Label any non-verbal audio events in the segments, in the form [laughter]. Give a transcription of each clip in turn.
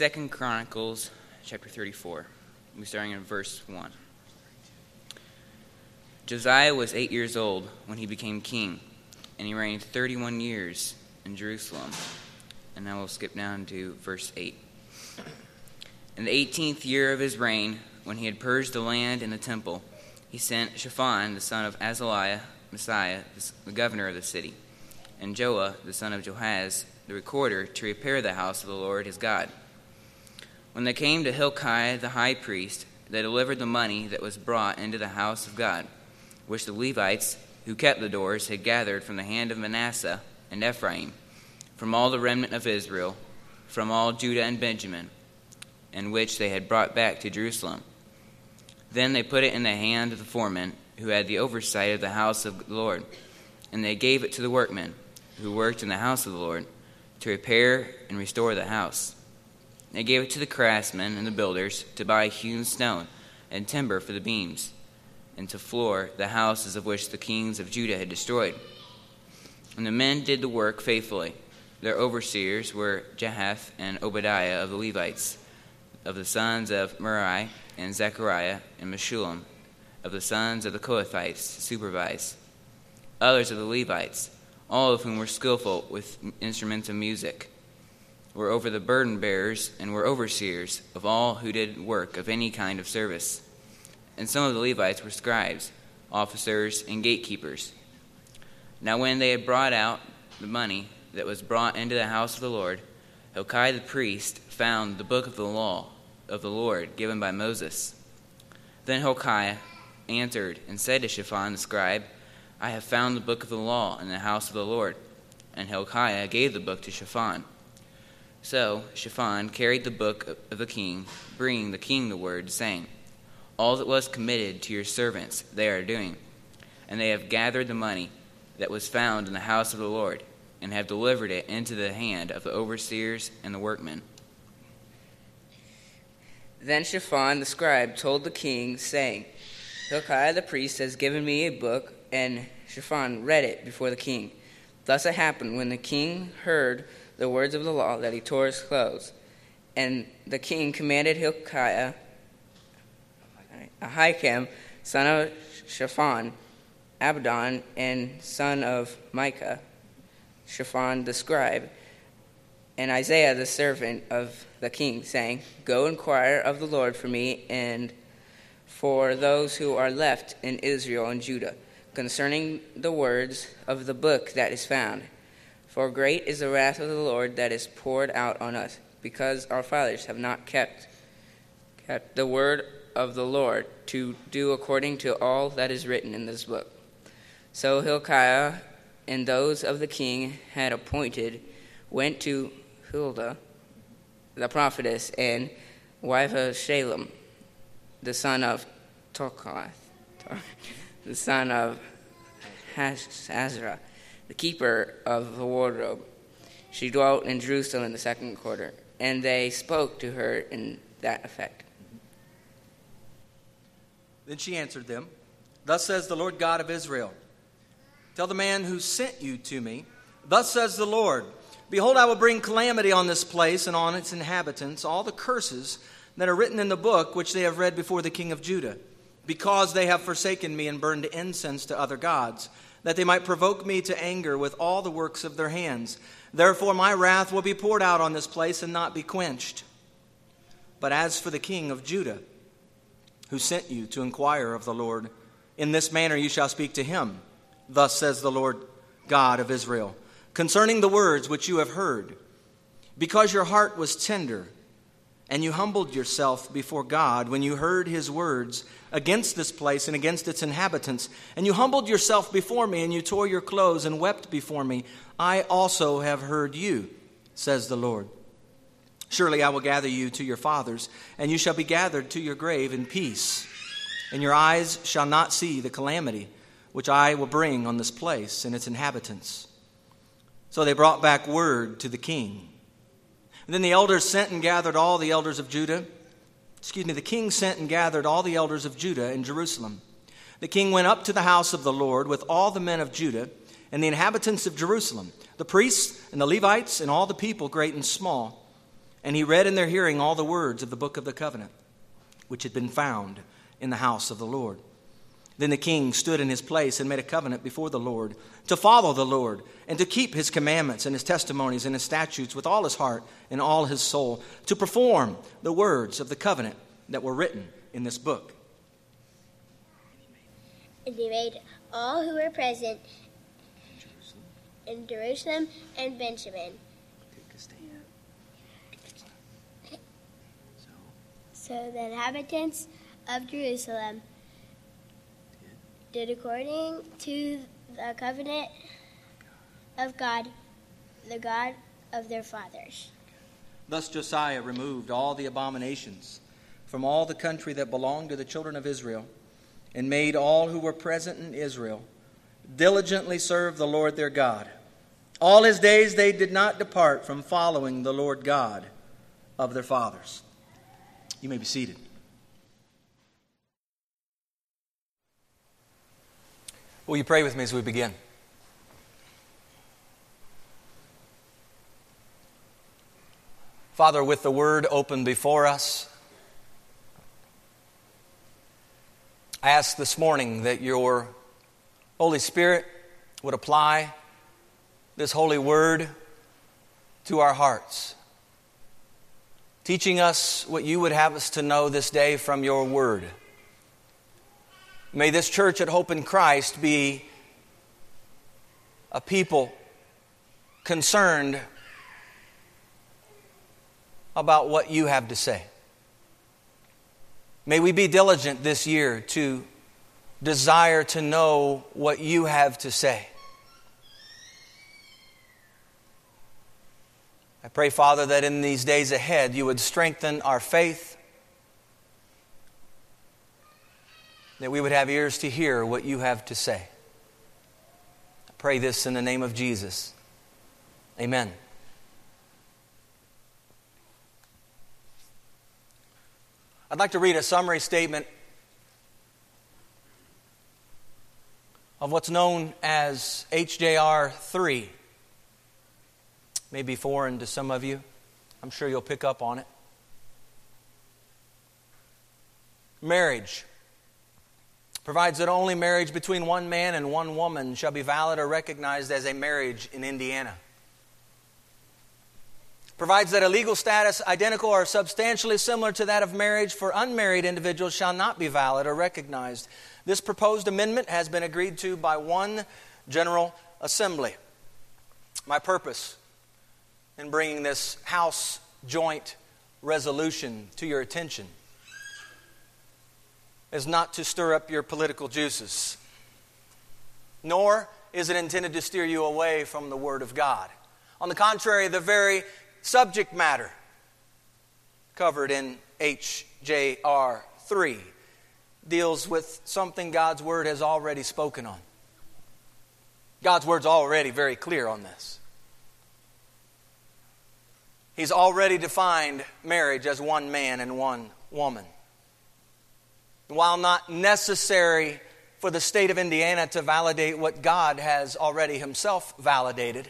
Second Chronicles chapter 34. We're starting in verse 1. Josiah was eight years old when he became king, and he reigned 31 years in Jerusalem. And now we'll skip down to verse 8. In the 18th year of his reign, when he had purged the land and the temple, he sent Shaphan, the son of Azaliah, Maaseiah, the governor of the city, and Joah, the son of Joahaz, the recorder, to repair the house of the Lord his God. When they came to Hilkiah the high priest, they delivered the money that was brought into the house of God, which the Levites, who kept the doors, had gathered from the hand of Manasseh and Ephraim, from all the remnant of Israel, from all Judah and Benjamin, and which they had brought back to Jerusalem. Then they put it in the hand of the foreman, who had the oversight of the house of the Lord, and they gave it to the workmen, who worked in the house of the Lord, to repair and restore the house. They gave it to the craftsmen and the builders to buy hewn stone and timber for the beams, and to floor the houses of which the kings of Judah had destroyed. And the men did the work faithfully. Their overseers were Jahath and Obadiah of the Levites, of the sons of Merari and Zechariah and Meshullam, of the sons of the Kohathites, to supervise. Others of the Levites, all of whom were skillful with instruments of music were over the burden bearers and were overseers of all who did work of any kind of service. And some of the Levites were scribes, officers, and gatekeepers. Now, when they had brought out the money that was brought into the house of the Lord, Hilkiah the priest found the book of the law of the Lord given by Moses. Then Hilkiah answered and said to Shaphan the scribe, I have found the book of the law in the house of the Lord. And Hilkiah gave the book to Shaphan. So Shaphan carried the book of the king, bringing the king the word, saying, All that was committed to your servants they are doing, and they have gathered the money that was found in the house of the Lord, and have delivered it into the hand of the overseers and the workmen. Then Shaphan the scribe told the king, saying, Hilkiah the priest has given me a book, and Shaphan read it before the king. Thus it happened when the king heard the words of the law that he tore his clothes. And the king commanded Hilkiah, Ahikam, son of Shaphan, Abdon, and son of Micah, Shaphan the scribe, and Asaiah the servant of the king, saying, Go inquire of the Lord for me and for those who are left in Israel and Judah, concerning the words of the book that is found for great is the wrath of the Lord that is poured out on us, because our fathers have not kept, kept the word of the Lord to do according to all that is written in this book. So Hilkiah and those of the king had appointed went to Huldah, the prophetess, and wife of Shallum, the son of Tokhath, [laughs] the son of Hasazerah the keeper of the wardrobe. She dwelt in Jerusalem in the second quarter, and they spoke to her in that effect. Then she answered them, Thus says the Lord God of Israel Tell the man who sent you to me, Thus says the Lord Behold, I will bring calamity on this place and on its inhabitants, all the curses that are written in the book which they have read before the king of Judah, because they have forsaken me and burned incense to other gods that they might provoke me to anger with all the works of their hands. Therefore, my wrath will be poured out on this place and not be quenched. But as for the king of Judah, who sent you to inquire of the Lord, in this manner you shall speak to him. Thus says the Lord God of Israel, concerning the words which you have heard, because your heart was tender and you humbled yourself before God when you heard his words against this place and against its inhabitants. And you humbled yourself before me, and you tore your clothes and wept before me. I also have heard you, says the Lord. Surely I will gather you to your fathers, and you shall be gathered to your grave in peace. And your eyes shall not see the calamity which I will bring on this place and its inhabitants. So they brought back word to the king. And then the elders sent and gathered all the elders of Judah. Excuse me, the king sent and gathered all the elders of Judah in Jerusalem. The king went up to the house of the Lord with all the men of Judah and the inhabitants of Jerusalem, the priests and the Levites and all the people, great and small. And he read in their hearing all the words of the book of the covenant, which had been found in the house of the Lord. Then the king stood in his place and made a covenant before the Lord to follow the Lord and to keep his commandments and his testimonies and his statutes with all his heart and all his soul, to perform the words of the covenant that were written in this book. And he made all who were present in Jerusalem and Benjamin. So the inhabitants of Jerusalem did according to the covenant of God, the God of their fathers. Thus Josiah removed all the abominations from all the country that belonged to the children of Israel, and made all who were present in Israel diligently serve the Lord their God. All his days they did not depart from following the Lord God of their fathers. You may be seated. Will you pray with me as we begin? Father, with the word open before us, I ask this morning that your Holy Spirit would apply this holy word to our hearts, teaching us what you would have us to know this day from your word. May this church at Hope in Christ be a people concerned about what you have to say. May we be diligent this year to desire to know what you have to say. I pray, Father, that in these days ahead you would strengthen our faith, that we would have ears to hear what you have to say. I pray this in the name of Jesus. Amen. I'd like to read a summary statement of what's known as HJR 3. Maybe foreign to some of you. I'm sure you'll pick up on it. Marriage provides that only marriage between one man and one woman shall be valid or recognized as a marriage in Indiana provides that a legal status identical or substantially similar to that of marriage for unmarried individuals shall not be valid or recognized. This proposed amendment has been agreed to by one General Assembly. My purpose in bringing this House joint resolution to your attention is not to stir up your political juices, nor is it intended to steer you away from the Word of God. On the contrary, the very subject matter covered in HJR 3 deals with something God's Word has already spoken on. God's Word's already very clear on this. He's already defined marriage as one man and one woman. While not necessary for the state of Indiana to validate what God has already Himself validated,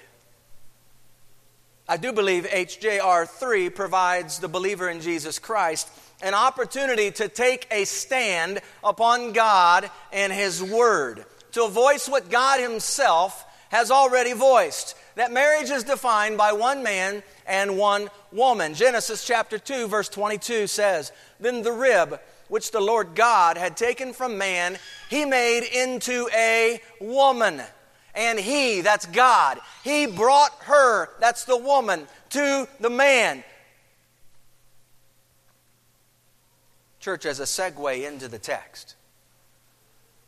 I do believe HJR 3 provides the believer in Jesus Christ an opportunity to take a stand upon God and His Word, to voice what God Himself has already voiced. That marriage is defined by one man and one woman. Genesis chapter 2, verse 22 says, Then the rib which the Lord God had taken from man, He made into a woman and he, that's God, he brought her, that's the woman, to the man. Church, as a segue into the text,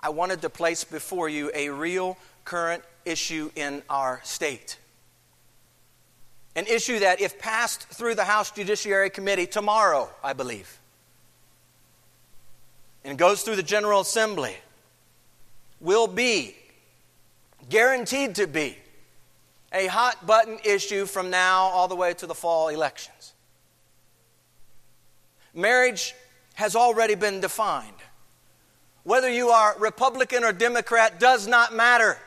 I wanted to place before you a real current issue in our state. An issue that, if passed through the House Judiciary Committee tomorrow, I believe, and goes through the General Assembly, will be guaranteed to be a hot button issue from now all the way to the fall elections. Marriage has already been defined. Whether you are Republican or Democrat does not matter.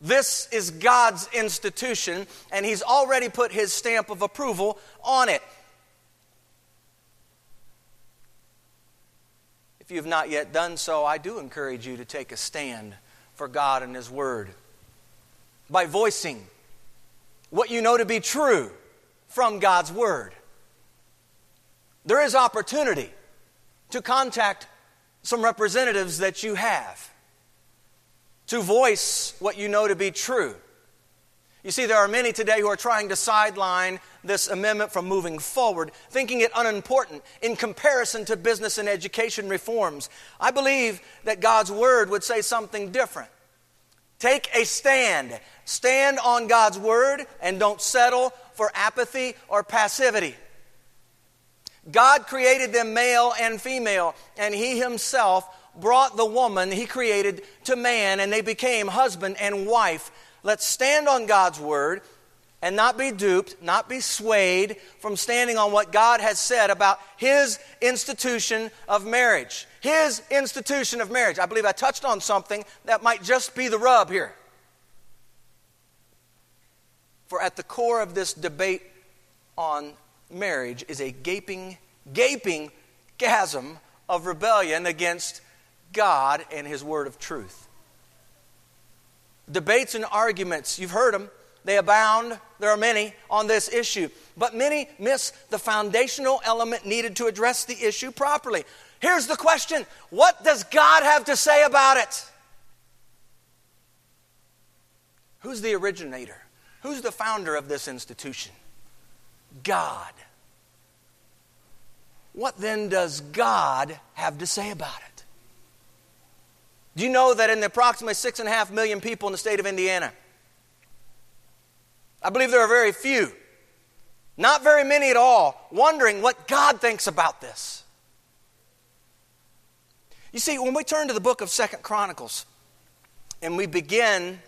This is God's institution, and He's already put His stamp of approval on it. If you have not yet done so, I do encourage you to take a stand for God and His Word by voicing what you know to be true from God's Word. There is opportunity to contact some representatives that you have to voice what you know to be true. You see, there are many today who are trying to sideline this amendment from moving forward, thinking it unimportant in comparison to business and education reforms. I believe that God's Word would say something different. Take a stand. Stand on God's Word and don't settle for apathy or passivity. God created them male and female, and He Himself brought the woman He created to man, and they became husband and wife. Let's stand on God's Word and not be duped, not be swayed from standing on what God has said about His institution of marriage. His institution of marriage. I believe I touched on something that might just be the rub here. For at the core of this debate on marriage is a gaping, gaping chasm of rebellion against God and His word of truth. Debates and arguments, you've heard them, they abound. There are many on this issue. But many miss the foundational element needed to address the issue properly. Here's the question What does God have to say about it? Who's the originator? Who's the founder of this institution? God. What then does God have to say about it? Do you know that in the approximately six and a half million people in the state of Indiana, I believe there are very few, not very many at all, wondering what God thinks about this. You see, when we turn to the book of Second Chronicles and we begin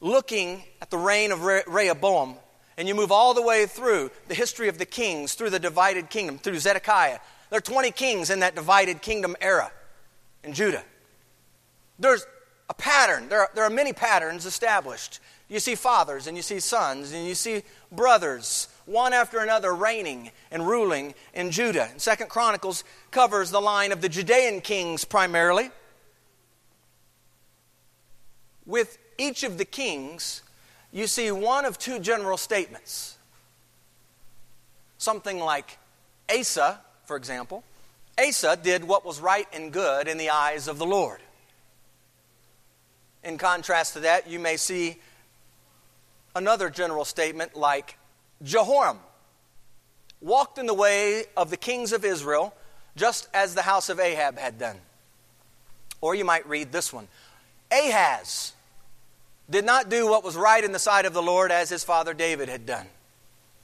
looking at the reign of Rehoboam, and you move all the way through the history of the kings, through the divided kingdom, through Zedekiah. There are 20 kings in that divided kingdom era in Judah. There's a pattern, there are, there are many patterns established. You see fathers and you see sons and you see brothers, one after another reigning and ruling in Judah. And Second Chronicles covers the line of the Judean kings primarily. With each of the kings, you see one of two general statements. Something like Asa, for example. Asa did what was right and good in the eyes of the Lord. In contrast to that, you may see another general statement like Jehoram walked in the way of the kings of Israel, just as the house of Ahab had done. Or you might read this one Ahaz did not do what was right in the sight of the Lord as his father David had done.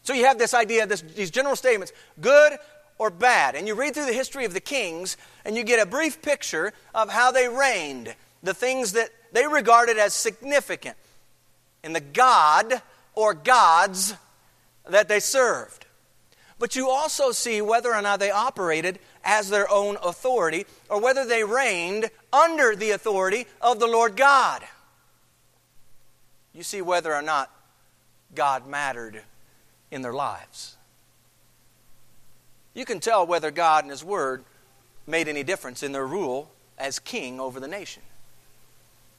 So you have this idea, this, these general statements good or bad. And you read through the history of the kings, and you get a brief picture of how they reigned, the things that they regarded as significant in the God or gods that they served. But you also see whether or not they operated as their own authority or whether they reigned under the authority of the Lord God. You see whether or not God mattered in their lives. You can tell whether God and His Word made any difference in their rule as king over the nation.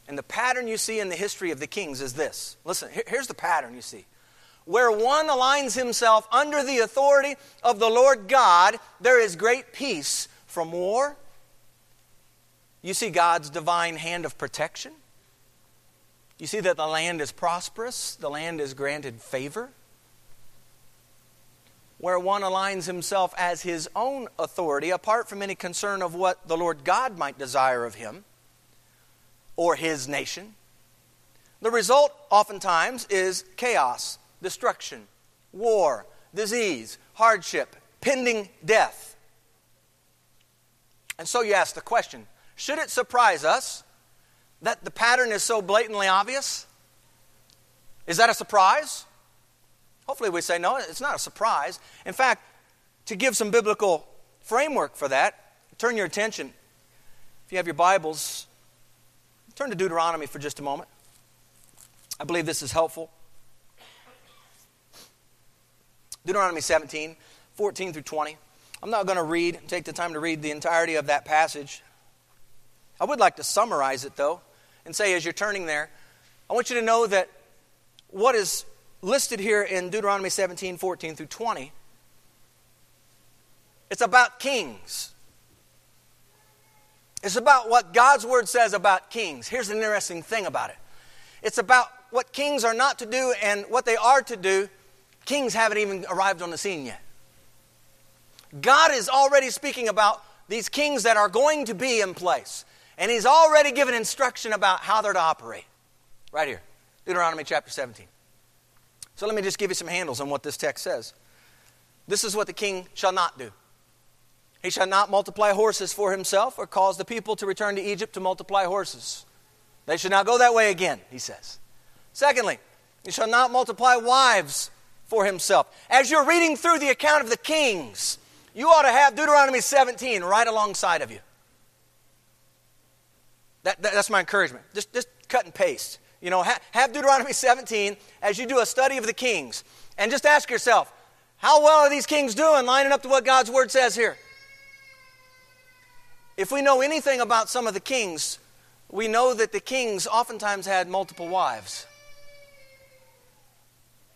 And the pattern you see in the history of the kings is this. Listen, here's the pattern you see. Where one aligns himself under the authority of the Lord God, there is great peace from war. You see God's divine hand of protection. You see that the land is prosperous, the land is granted favor. Where one aligns himself as his own authority, apart from any concern of what the Lord God might desire of him, or his nation. The result, oftentimes, is chaos, destruction, war, disease, hardship, pending death. And so you ask the question should it surprise us that the pattern is so blatantly obvious? Is that a surprise? Hopefully, we say no, it's not a surprise. In fact, to give some biblical framework for that, turn your attention, if you have your Bibles, Turn to Deuteronomy for just a moment. I believe this is helpful. Deuteronomy 17, 14 through 20. I'm not going to read, take the time to read the entirety of that passage. I would like to summarize it, though, and say as you're turning there, I want you to know that what is listed here in Deuteronomy 17, 14 through 20, it's about kings. It's about what God's word says about kings. Here's an interesting thing about it it's about what kings are not to do and what they are to do. Kings haven't even arrived on the scene yet. God is already speaking about these kings that are going to be in place. And He's already given instruction about how they're to operate. Right here, Deuteronomy chapter 17. So let me just give you some handles on what this text says. This is what the king shall not do. He shall not multiply horses for himself or cause the people to return to Egypt to multiply horses. They should not go that way again, he says. Secondly, he shall not multiply wives for himself. As you're reading through the account of the kings, you ought to have Deuteronomy 17 right alongside of you. That, that, that's my encouragement. Just, just cut and paste. You know, ha, have Deuteronomy 17 as you do a study of the kings. And just ask yourself, how well are these kings doing lining up to what God's word says here? If we know anything about some of the kings, we know that the kings oftentimes had multiple wives.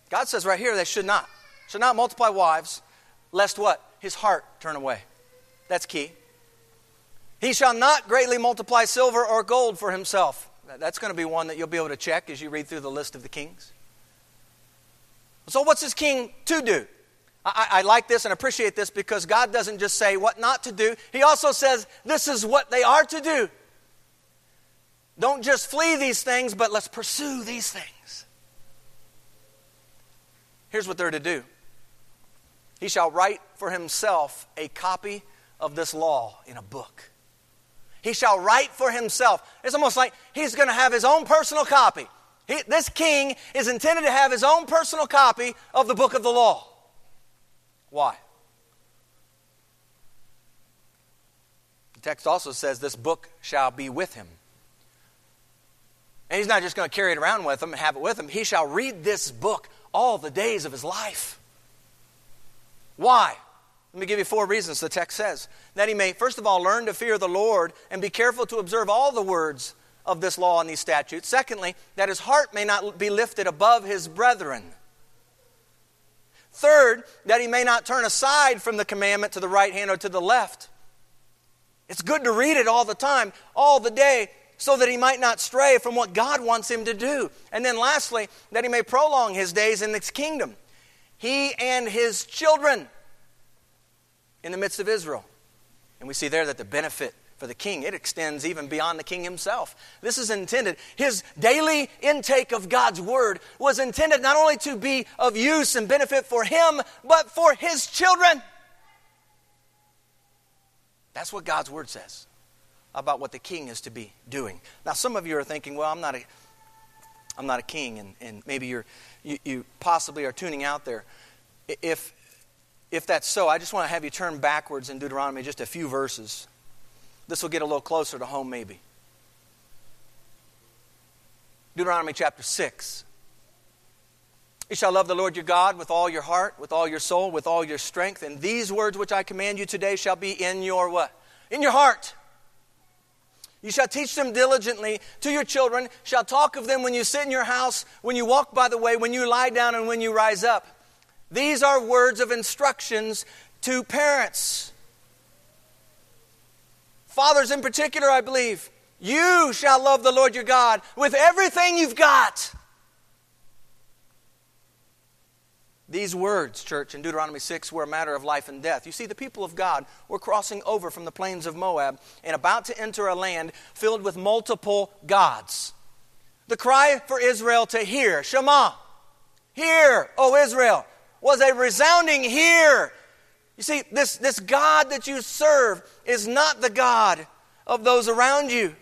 God says right here they should not. Should not multiply wives, lest what? His heart turn away. That's key. He shall not greatly multiply silver or gold for himself. That's going to be one that you'll be able to check as you read through the list of the kings. So, what's this king to do? I, I, like this and appreciate this because God doesn't just say what not to do, He also says this is what they are to do. Don't just flee these things, but let's pursue these things. Here's what they're to do He shall write for himself a copy of this law in a book. He shall write for himself. It's almost like he's going to have his own personal copy. He, this king is intended to have his own personal copy of the book of the law. Why? The text also says this book shall be with him. And he's not just going to carry it around with him and have it with him. He shall read this book all the days of his life. Why? Let me give you four reasons the text says. That he may, first of all, learn to fear the Lord and be careful to observe all the words of this law and these statutes. Secondly, that his heart may not be lifted above his brethren. Third, that he may not turn aside from the commandment to the right hand or to the left. It's good to read it all the time, all the day, so that he might not stray from what God wants him to do. And then lastly, that he may prolong his days in this kingdom. He and his children in the midst of Israel. And we see there that the benefit for the king, it extends even beyond the king himself. This is intended, his daily intake of God's word was intended not only to be of use and benefit for him, but for his children. That's what God's word says about what the king is to be doing. Now, some of you are thinking, well, I'm not a, I'm not a king, and, and maybe you're, you, you possibly are tuning out there. If, if that's so, I just want to have you turn backwards in Deuteronomy just a few verses. This will get a little closer to home, maybe. Deuteronomy chapter 6. You shall love the Lord your God with all your heart, with all your soul, with all your strength. And these words which I command you today shall be in your what? In your heart. You shall teach them diligently to your children, shall talk of them when you sit in your house, when you walk by the way, when you lie down, and when you rise up. These are words of instructions to parents. Fathers, in particular, I believe, you shall love the Lord your God with everything you've got. These words, church, in Deuteronomy 6 were a matter of life and death. You see, the people of God were crossing over from the plains of Moab and about to enter a land filled with multiple gods. The cry for Israel to hear, Shema, hear, O Israel, was a resounding hear. You see, this, this God that you serve is not the God of those around you.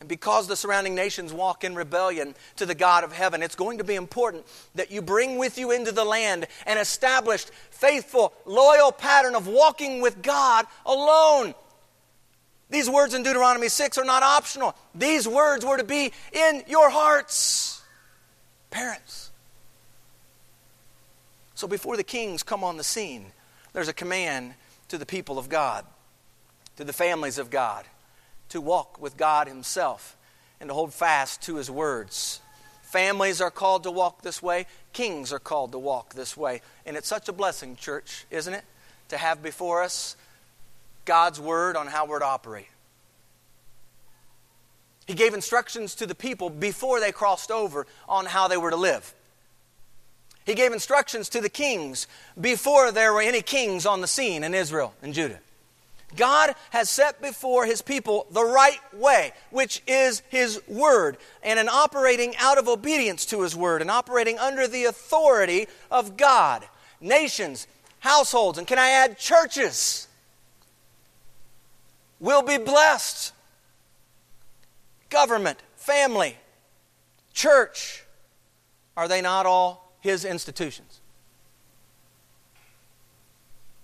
And because the surrounding nations walk in rebellion to the God of heaven, it's going to be important that you bring with you into the land an established, faithful, loyal pattern of walking with God alone. These words in Deuteronomy 6 are not optional. These words were to be in your hearts. Parents. So before the kings come on the scene, there's a command to the people of God, to the families of God, to walk with God Himself and to hold fast to His words. Families are called to walk this way, kings are called to walk this way. And it's such a blessing, church, isn't it? To have before us God's word on how we're to operate. He gave instructions to the people before they crossed over on how they were to live. He gave instructions to the kings before there were any kings on the scene in Israel and Judah. God has set before his people the right way, which is his word, and an operating out of obedience to his word, and operating under the authority of God. Nations, households, and can I add churches will be blessed. Government, family, church, are they not all his institutions?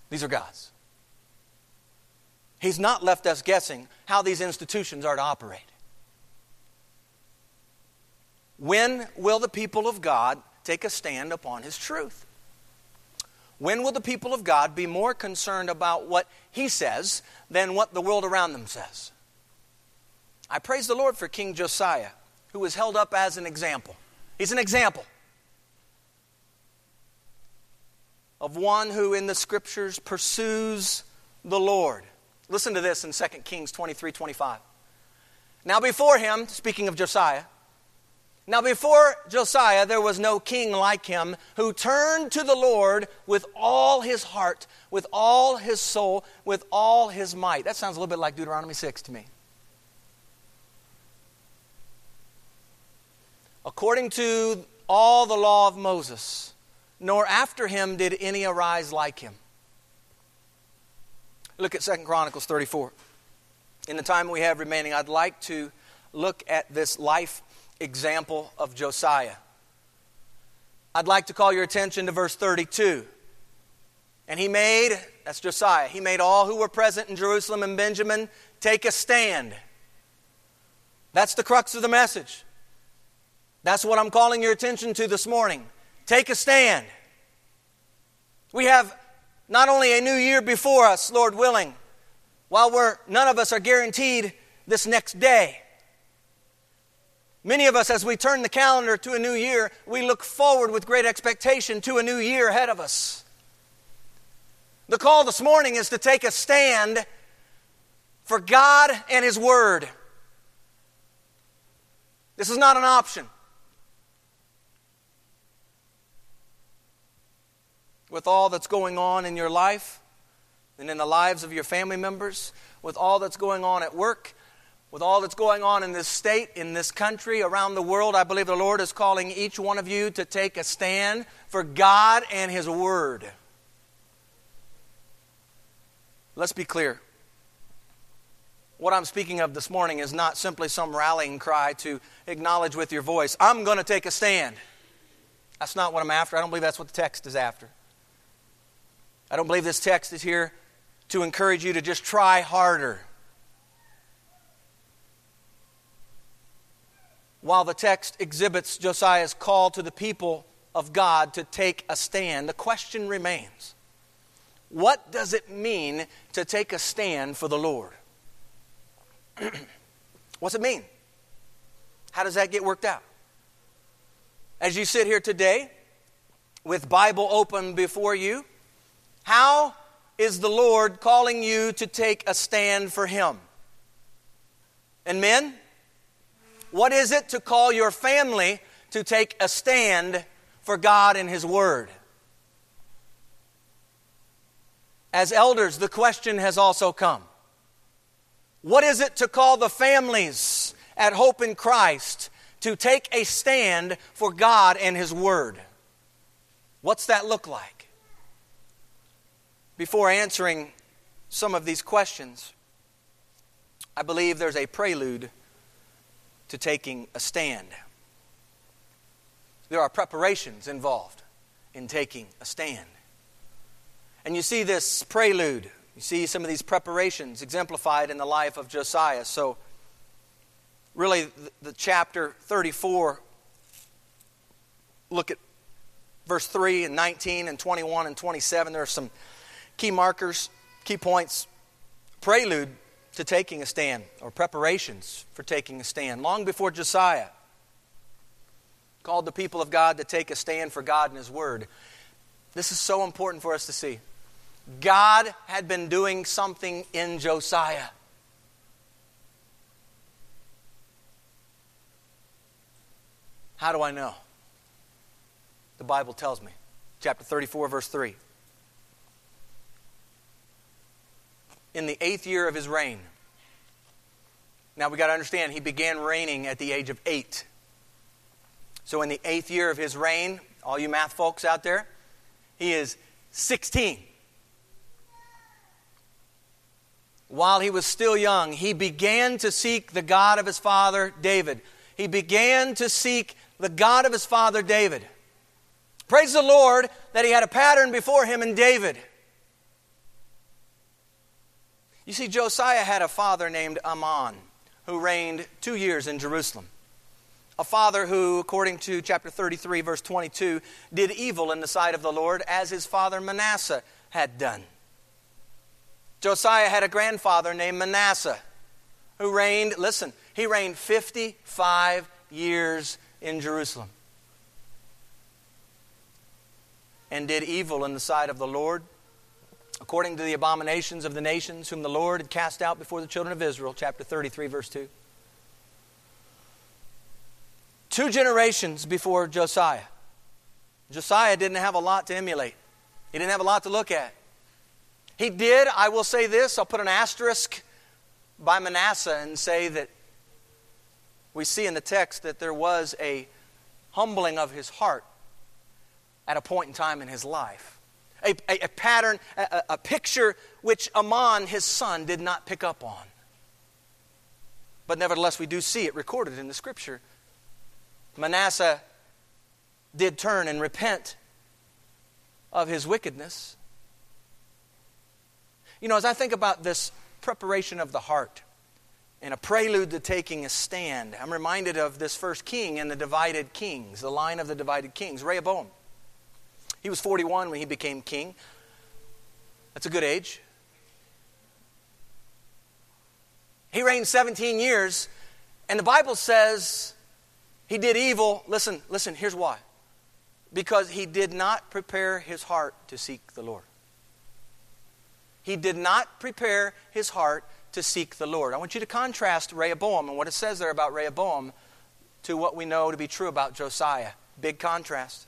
These are God's. He's not left us guessing how these institutions are to operate. When will the people of God take a stand upon His truth? When will the people of God be more concerned about what He says than what the world around them says? I praise the Lord for King Josiah, who was held up as an example. He's an example of one who in the scriptures pursues the Lord. Listen to this in 2 Kings 23 25. Now, before him, speaking of Josiah, now before Josiah, there was no king like him who turned to the Lord with all his heart, with all his soul, with all his might. That sounds a little bit like Deuteronomy 6 to me. According to all the law of Moses, nor after him did any arise like him. Look at Second Chronicles 34. In the time we have remaining, I'd like to look at this life example of Josiah. I'd like to call your attention to verse 32. And he made, that's Josiah, he made all who were present in Jerusalem and Benjamin take a stand. That's the crux of the message. That's what I'm calling your attention to this morning. Take a stand. We have not only a new year before us, Lord willing, while we're, none of us are guaranteed this next day. Many of us, as we turn the calendar to a new year, we look forward with great expectation to a new year ahead of us. The call this morning is to take a stand for God and His Word. This is not an option. With all that's going on in your life and in the lives of your family members, with all that's going on at work, with all that's going on in this state, in this country, around the world, I believe the Lord is calling each one of you to take a stand for God and His Word. Let's be clear. What I'm speaking of this morning is not simply some rallying cry to acknowledge with your voice, I'm going to take a stand. That's not what I'm after. I don't believe that's what the text is after. I don't believe this text is here to encourage you to just try harder. While the text exhibits Josiah's call to the people of God to take a stand, the question remains what does it mean to take a stand for the Lord? [clears throat] What's it mean? How does that get worked out? As you sit here today with Bible open before you, how is the Lord calling you to take a stand for Him? And men, what is it to call your family to take a stand for God and His Word? As elders, the question has also come What is it to call the families at Hope in Christ to take a stand for God and His Word? What's that look like? Before answering some of these questions, I believe there's a prelude to taking a stand. There are preparations involved in taking a stand. And you see this prelude You see some of these preparations exemplified in the life of Josiah. So, really, the, chapter 34, look at verse 3 and 19 and 21 and 27. There are some key markers, key points, prelude to taking a stand, or preparations for taking a stand. Long before Josiah called the people of God to take a stand for God and His Word, this is so important for us to see. God had been doing something in Josiah. How do I know? The Bible tells me. Chapter 34, verse 3. In the eighth year of his reign. Now we got to understand, he began reigning at the age of eight. So in the eighth year of his reign, all you math folks out there, he is 16. while he was still young, he began to seek the God of his father David. He began to seek the God of his father David. Praise the Lord that he had a pattern before him in David. You see, Josiah had a father named Amon who reigned two years in Jerusalem. A father who, according to chapter 33, verse 22, did evil in the sight of the Lord as his father Manasseh had done. Josiah had a grandfather named Manasseh who reigned, listen, he reigned 55 years in Jerusalem and did evil in the sight of the Lord according to the abominations of the nations whom the Lord had cast out before the children of Israel, chapter 33, verse 2. Two generations before Josiah. Josiah didn't have a lot to emulate, he didn't have a lot to look at. He did, I will say this, I'll put an asterisk by Manasseh and say that we see in the text that there was a humbling of his heart at a point in time in his life. A, a, a pattern, a, a picture which Amon, his son, did not pick up on. But nevertheless, we do see it recorded in the scripture. Manasseh did turn and repent of his wickedness. You know, as I think about this preparation of the heart and a prelude to taking a stand, I'm reminded of this first king in the divided kings, the line of the divided kings, Rehoboam. He was 41 when he became king. That's a good age. He reigned 17 years, and the Bible says he did evil. Listen, listen, here's why. Because he did not prepare his heart to seek the Lord. He did not prepare his heart to seek the Lord. I want you to contrast Rehoboam and what it says there about Rehoboam to what we know to be true about Josiah. Big contrast.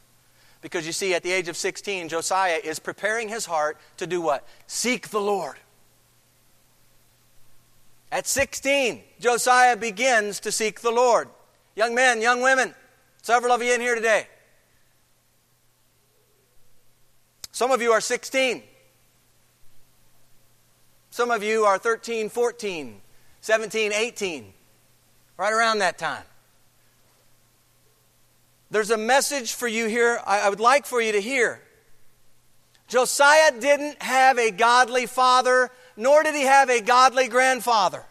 Because you see, at the age of 16, Josiah is preparing his heart to do what? Seek the Lord. At 16, Josiah begins to seek the Lord. Young men, young women, several of you in here today. Some of you are 16. Some of you are 13, 14, 17, 18, right around that time. There's a message for you here I would like for you to hear. Josiah didn't have a godly father, nor did he have a godly grandfather.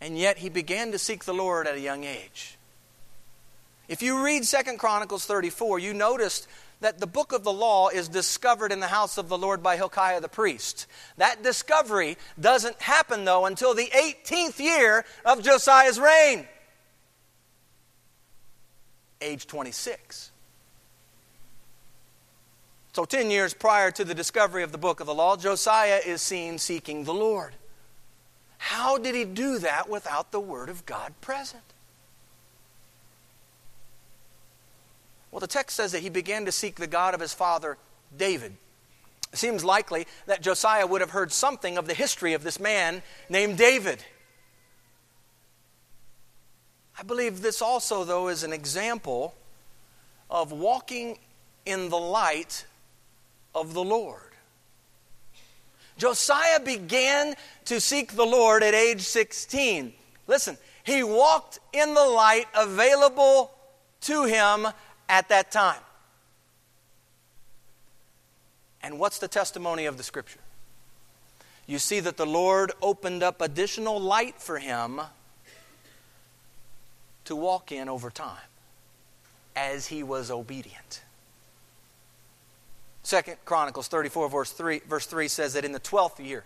And yet he began to seek the Lord at a young age. If you read Second Chronicles 34, you noticed that the book of the law is discovered in the house of the Lord by Hilkiah the priest. That discovery doesn't happen, though, until the 18th year of Josiah's reign, age 26. So, 10 years prior to the discovery of the book of the law, Josiah is seen seeking the Lord. How did he do that without the Word of God present? Well, the text says that he began to seek the God of his father David. It seems likely that Josiah would have heard something of the history of this man named David. I believe this also, though, is an example of walking in the light of the Lord. Josiah began to seek the Lord at age 16. Listen, he walked in the light available to him at that time. And what's the testimony of the scripture? You see that the Lord opened up additional light for him to walk in over time as he was obedient. Second Chronicles 34, verse 3, verse 3 says that in the 12th year,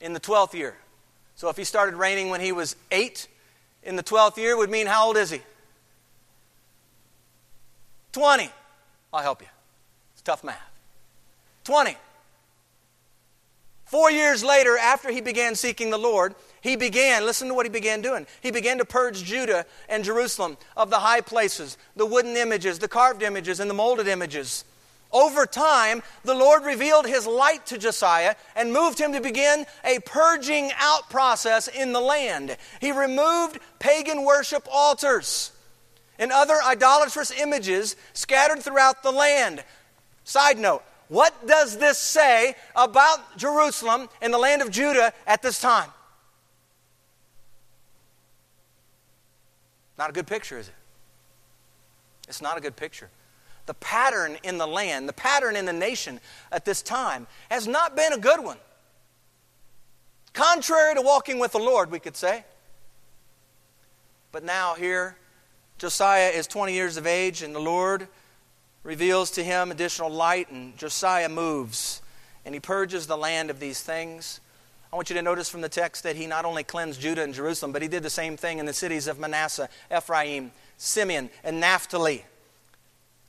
in the 12th year, so if he started reigning when he was eight, in the 12th year would mean how old is he? 20. I'll help you. It's tough math. 20. Four years later, after he began seeking the Lord, he began, listen to what he began doing. He began to purge Judah and Jerusalem of the high places, the wooden images, the carved images, and the molded images. Over time, the Lord revealed his light to Josiah and moved him to begin a purging out process in the land. He removed pagan worship altars and other idolatrous images scattered throughout the land. Side note, what does this say about Jerusalem and the land of Judah at this time? Not a good picture, is it? It's not a good picture. The pattern in the land, the pattern in the nation at this time has not been a good one. Contrary to walking with the Lord, we could say. But now, here, Josiah is 20 years of age, and the Lord reveals to him additional light, and Josiah moves and he purges the land of these things. I want you to notice from the text that he not only cleansed Judah and Jerusalem, but he did the same thing in the cities of Manasseh, Ephraim, Simeon, and Naphtali.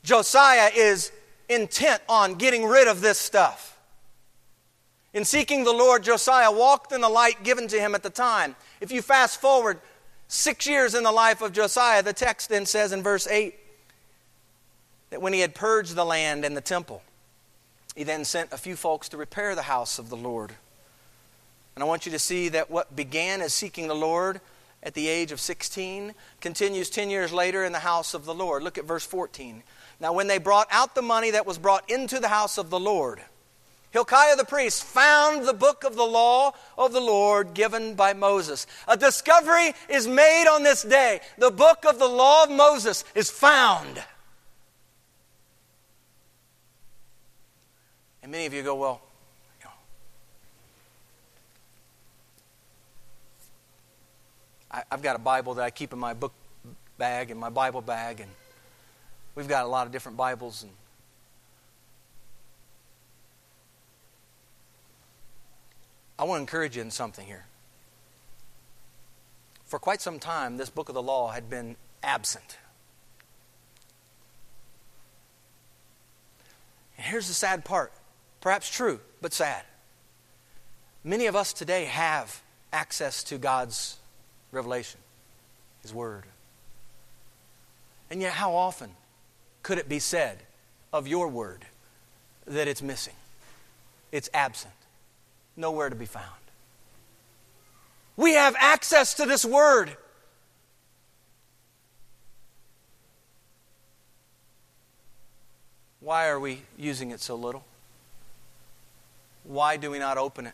Josiah is intent on getting rid of this stuff. In seeking the Lord, Josiah walked in the light given to him at the time. If you fast forward six years in the life of Josiah, the text then says in verse 8 that when he had purged the land and the temple, he then sent a few folks to repair the house of the Lord. And I want you to see that what began as seeking the Lord at the age of 16 continues 10 years later in the house of the Lord. Look at verse 14. Now, when they brought out the money that was brought into the house of the Lord, Hilkiah the priest found the book of the law of the Lord given by Moses. A discovery is made on this day. The book of the law of Moses is found. And many of you go, well, you know, I, I've got a Bible that I keep in my book bag and my Bible bag, and we've got a lot of different Bibles and I want to encourage you in something here. For quite some time, this book of the law had been absent. And here's the sad part Perhaps true, but sad. Many of us today have access to God's revelation, His Word. And yet, how often could it be said of your Word that it's missing? It's absent, nowhere to be found. We have access to this Word. Why are we using it so little? Why do we not open it?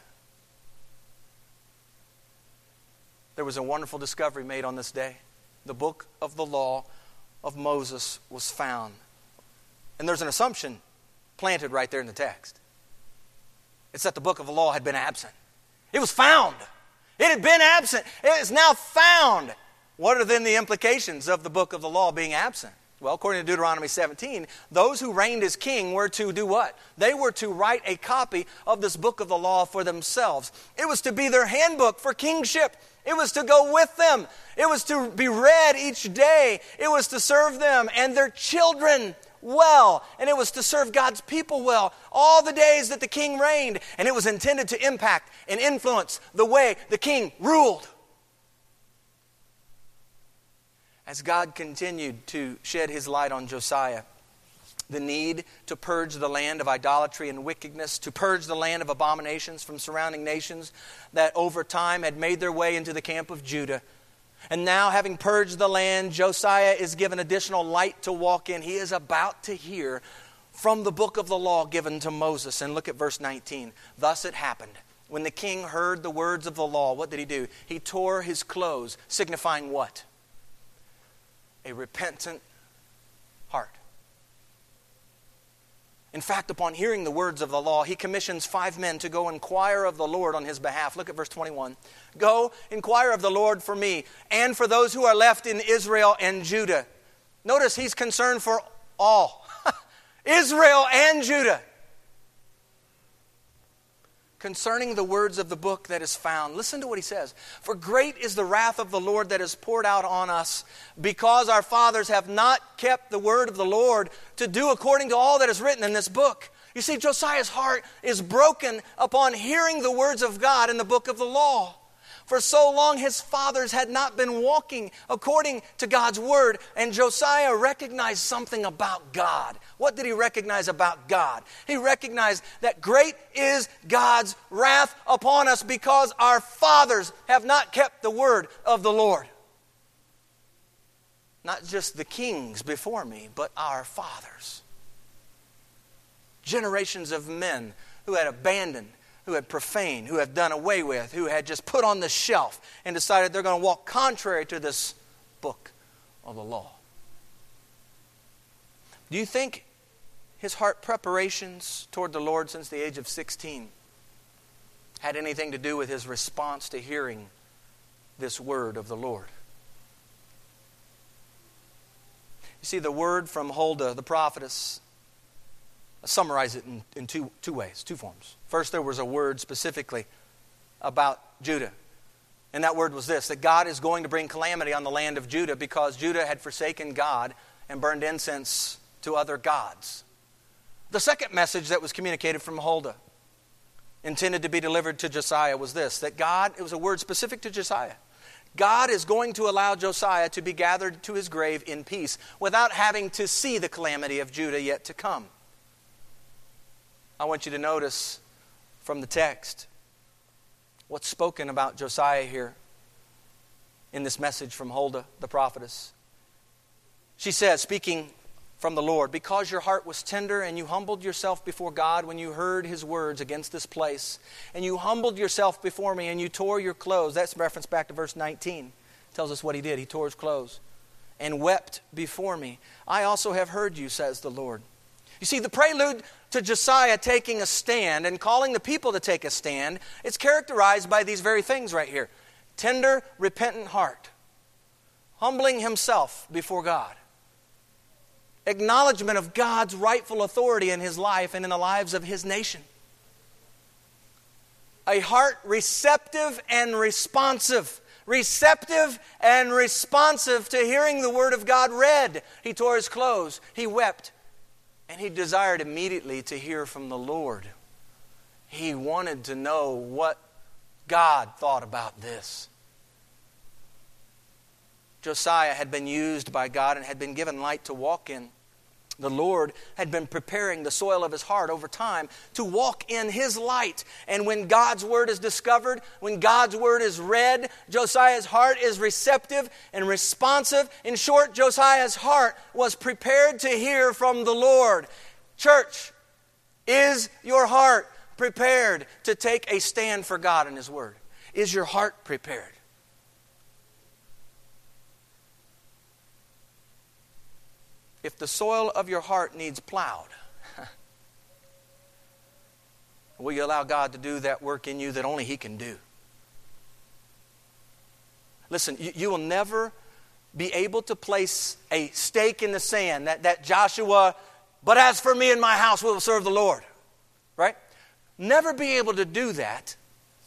There was a wonderful discovery made on this day. The book of the law of Moses was found. And there's an assumption planted right there in the text. It's that the book of the law had been absent. It was found. It had been absent. It is now found. What are then the implications of the book of the law being absent? Well, according to Deuteronomy 17, those who reigned as king were to do what? They were to write a copy of this book of the law for themselves. It was to be their handbook for kingship. It was to go with them. It was to be read each day. It was to serve them and their children well. And it was to serve God's people well all the days that the king reigned. And it was intended to impact and influence the way the king ruled. As God continued to shed his light on Josiah. The need to purge the land of idolatry and wickedness, to purge the land of abominations from surrounding nations that over time had made their way into the camp of Judah. And now, having purged the land, Josiah is given additional light to walk in. He is about to hear from the book of the law given to Moses. And look at verse 19. Thus it happened. When the king heard the words of the law, what did he do? He tore his clothes, signifying what? A repentant heart. In fact, upon hearing the words of the law, he commissions five men to go inquire of the Lord on his behalf. Look at verse 21. Go inquire of the Lord for me and for those who are left in Israel and Judah. Notice he's concerned for all [laughs] Israel and Judah concerning the words of the book that is found. Listen to what he says. For great is the wrath of the Lord that is poured out on us, because our fathers have not kept the word of the Lord to do according to all that is written in this book. You see, Josiah's heart is broken upon hearing the words of God in the book of the law. For so long, his fathers had not been walking according to God's word, and Josiah recognized something about God. What did he recognize about God? He recognized that great is God's wrath upon us because our fathers have not kept the word of the Lord. Not just the kings before me, but our fathers. Generations of men who had abandoned who had profaned, who had done away with, who had just put on the shelf and decided they're going to walk contrary to this book of the law. Do you think his heart preparations toward the Lord since the age of 16 had anything to do with his response to hearing this word of the Lord? You see, the word from Huldah, the prophetess, summarize it in, in two, two ways, two forms. First, there was a word specifically about Judah. And that word was this that God is going to bring calamity on the land of Judah because Judah had forsaken God and burned incense to other gods. The second message that was communicated from Huldah, intended to be delivered to Josiah, was this that God, it was a word specific to Josiah. God is going to allow Josiah to be gathered to his grave in peace without having to see the calamity of Judah yet to come. I want you to notice from the text what's spoken about Josiah here in this message from Huldah, the prophetess. She says, speaking from the Lord, because your heart was tender and you humbled yourself before God when you heard his words against this place, and you humbled yourself before me and you tore your clothes. That's reference back to verse 19. Tells us what he did. He tore his clothes and wept before me. I also have heard you, says the Lord. You see, the prelude to Josiah taking a stand and calling the people to take a stand, it's characterized by these very things right here. Tender, repentant heart, humbling himself before God, acknowledgement of God's rightful authority in his life and in the lives of his nation. A heart receptive and responsive. Receptive and responsive to hearing the Word of God read. He tore his clothes, he wept, and he desired immediately to hear from the Lord. He wanted to know what God thought about this. Josiah had been used by God and had been given light to walk in. The Lord had been preparing the soil of his heart over time to walk in his light. And when God's word is discovered, when God's word is read, Josiah's heart is receptive and responsive. In short, Josiah's heart was prepared to hear from the Lord. Church, is your heart prepared to take a stand for God and his word? Is your heart prepared? If the soil of your heart needs plowed, [laughs] will you allow God to do that work in you that only He can do? Listen, you, you will never be able to place a stake in the sand that, that Joshua, but as for me and my house, we will serve the Lord. Right? Never be able to do that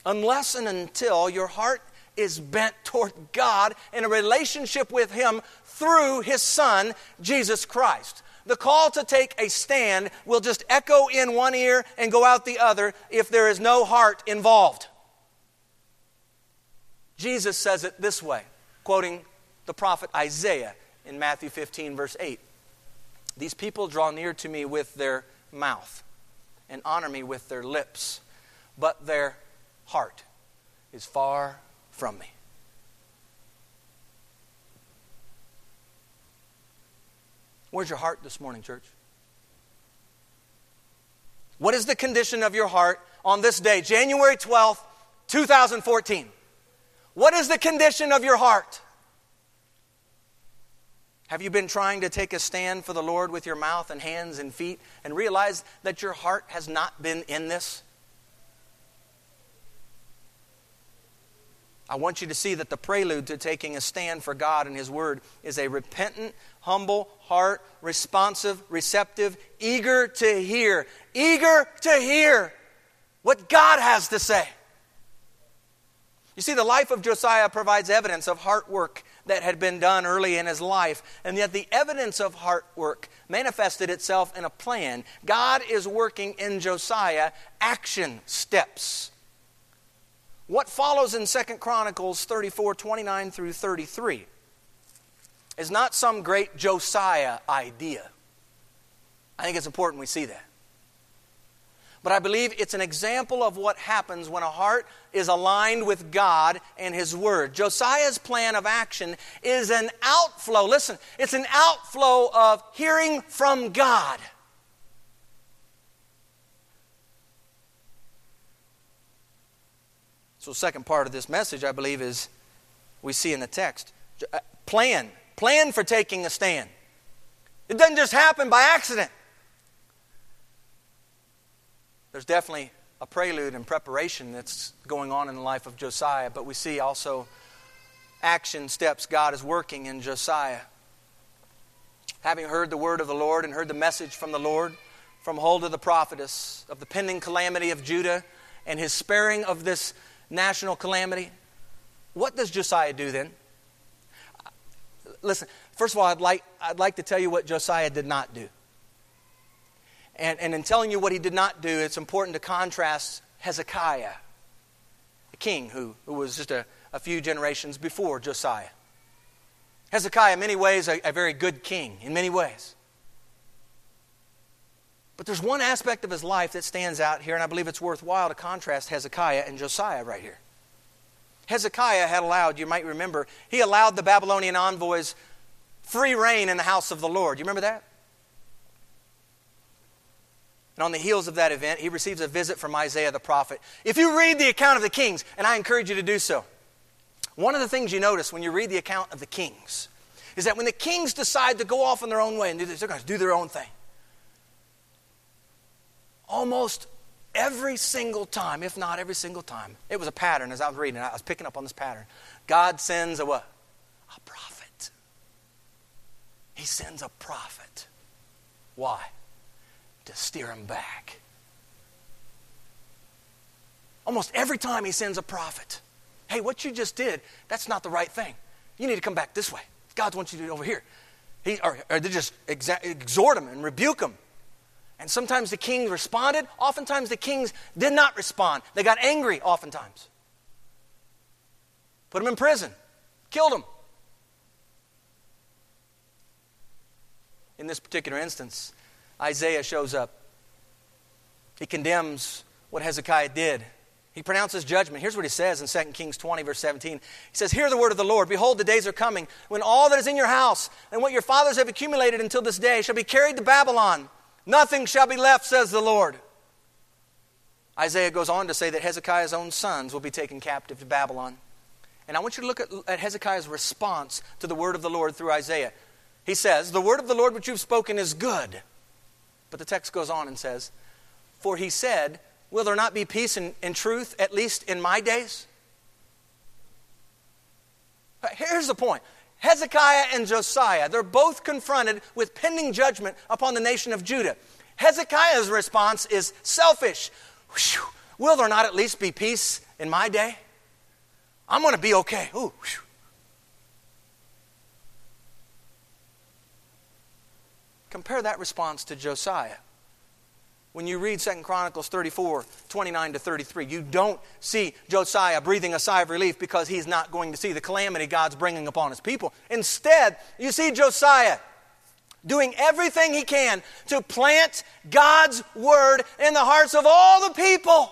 unless and until your heart is bent toward God in a relationship with Him through His Son, Jesus Christ. The call to take a stand will just echo in one ear and go out the other if there is no heart involved. Jesus says it this way, quoting the prophet Isaiah in Matthew 15, verse 8 These people draw near to me with their mouth and honor me with their lips, but their heart is far from me. Where's your heart this morning, church? What is the condition of your heart on this day, January 12th, 2014? What is the condition of your heart? Have you been trying to take a stand for the Lord with your mouth and hands and feet and realize that your heart has not been in this? I want you to see that the prelude to taking a stand for God and His Word is a repentant, humble heart, responsive, receptive, eager to hear, eager to hear what God has to say. You see, the life of Josiah provides evidence of heart work that had been done early in his life, and yet the evidence of heart work manifested itself in a plan. God is working in Josiah action steps. What follows in 2 Chronicles 34 29 through 33 is not some great Josiah idea. I think it's important we see that. But I believe it's an example of what happens when a heart is aligned with God and His Word. Josiah's plan of action is an outflow. Listen, it's an outflow of hearing from God. So, second part of this message, I believe, is we see in the text uh, plan. Plan for taking a stand. It doesn't just happen by accident. There's definitely a prelude and preparation that's going on in the life of Josiah, but we see also action steps God is working in Josiah. Having heard the word of the Lord and heard the message from the Lord from Huldah the prophetess of the pending calamity of Judah and his sparing of this national calamity. What does Josiah do then? Listen, first of all, I'd like, I'd like to tell you what Josiah did not do. And, and in telling you what he did not do, it's important to contrast Hezekiah, a king who, who was just a, a few generations before Josiah. Hezekiah, in many ways, a, a very good king, in many ways. But there's one aspect of his life that stands out here, and I believe it's worthwhile to contrast Hezekiah and Josiah right here. Hezekiah had allowed, you might remember, he allowed the Babylonian envoys free reign in the house of the Lord. You remember that? And on the heels of that event, he receives a visit from Isaiah the prophet. If you read the account of the kings, and I encourage you to do so, one of the things you notice when you read the account of the kings is that when the kings decide to go off in their own way and do this, they're going to do their own thing almost every single time, if not every single time, it was a pattern as I was reading. I was picking up on this pattern. God sends a what? A prophet. He sends a prophet. Why? To steer him back. Almost every time he sends a prophet. Hey, what you just did, that's not the right thing. You need to come back this way. God wants you to do it over here. He, or, or they just exa- exhort him and rebuke him and sometimes the king responded, oftentimes the kings did not respond. They got angry, oftentimes. Put him in prison, killed him. In this particular instance, Isaiah shows up. He condemns what Hezekiah did. He pronounces judgment. Here's what he says in 2 Kings 20, verse 17. He says, Hear the word of the Lord. Behold, the days are coming when all that is in your house and what your fathers have accumulated until this day shall be carried to Babylon Nothing shall be left, says the Lord. Isaiah goes on to say that Hezekiah's own sons will be taken captive to Babylon. And I want you to look at, at, Hezekiah's response to the word of the Lord through Isaiah. He says, The word of the Lord which you've spoken is good. But the text goes on and says, For he said, Will there not be peace and, and truth, at least in my days? Here's the point Hezekiah and Josiah, they're both confronted with pending judgment upon the nation of Judah. Hezekiah's response is selfish. Whew, will there not at least be peace in my day? I'm going to be okay. Ooh, Compare that response to Josiah when you read 2 Chronicles 34, 29 to 33, you don't see Josiah breathing a sigh of relief because he's not going to see the calamity God's bringing upon his people. Instead, you see Josiah doing everything he can to plant God's word in the hearts of all the people.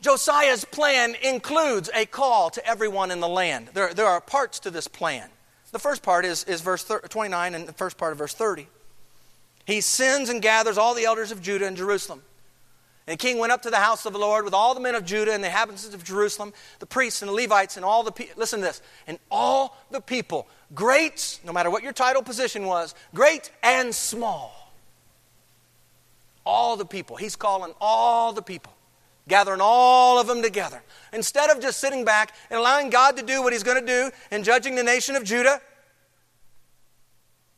Josiah's plan includes a call to everyone in the land. There, there are parts to this plan. The first part is, is verse 29 and the first part of verse 30. He sends and gathers all the elders of Judah and Jerusalem. And the king went up to the house of the Lord with all the men of Judah and the inhabitants of Jerusalem, the priests and the Levites and all the people. Listen to this. And all the people, great, no matter what your title position was, great and small. All the people. He's calling all the people, gathering all of them together. Instead of just sitting back and allowing God to do what He's going to do and judging the nation of Judah,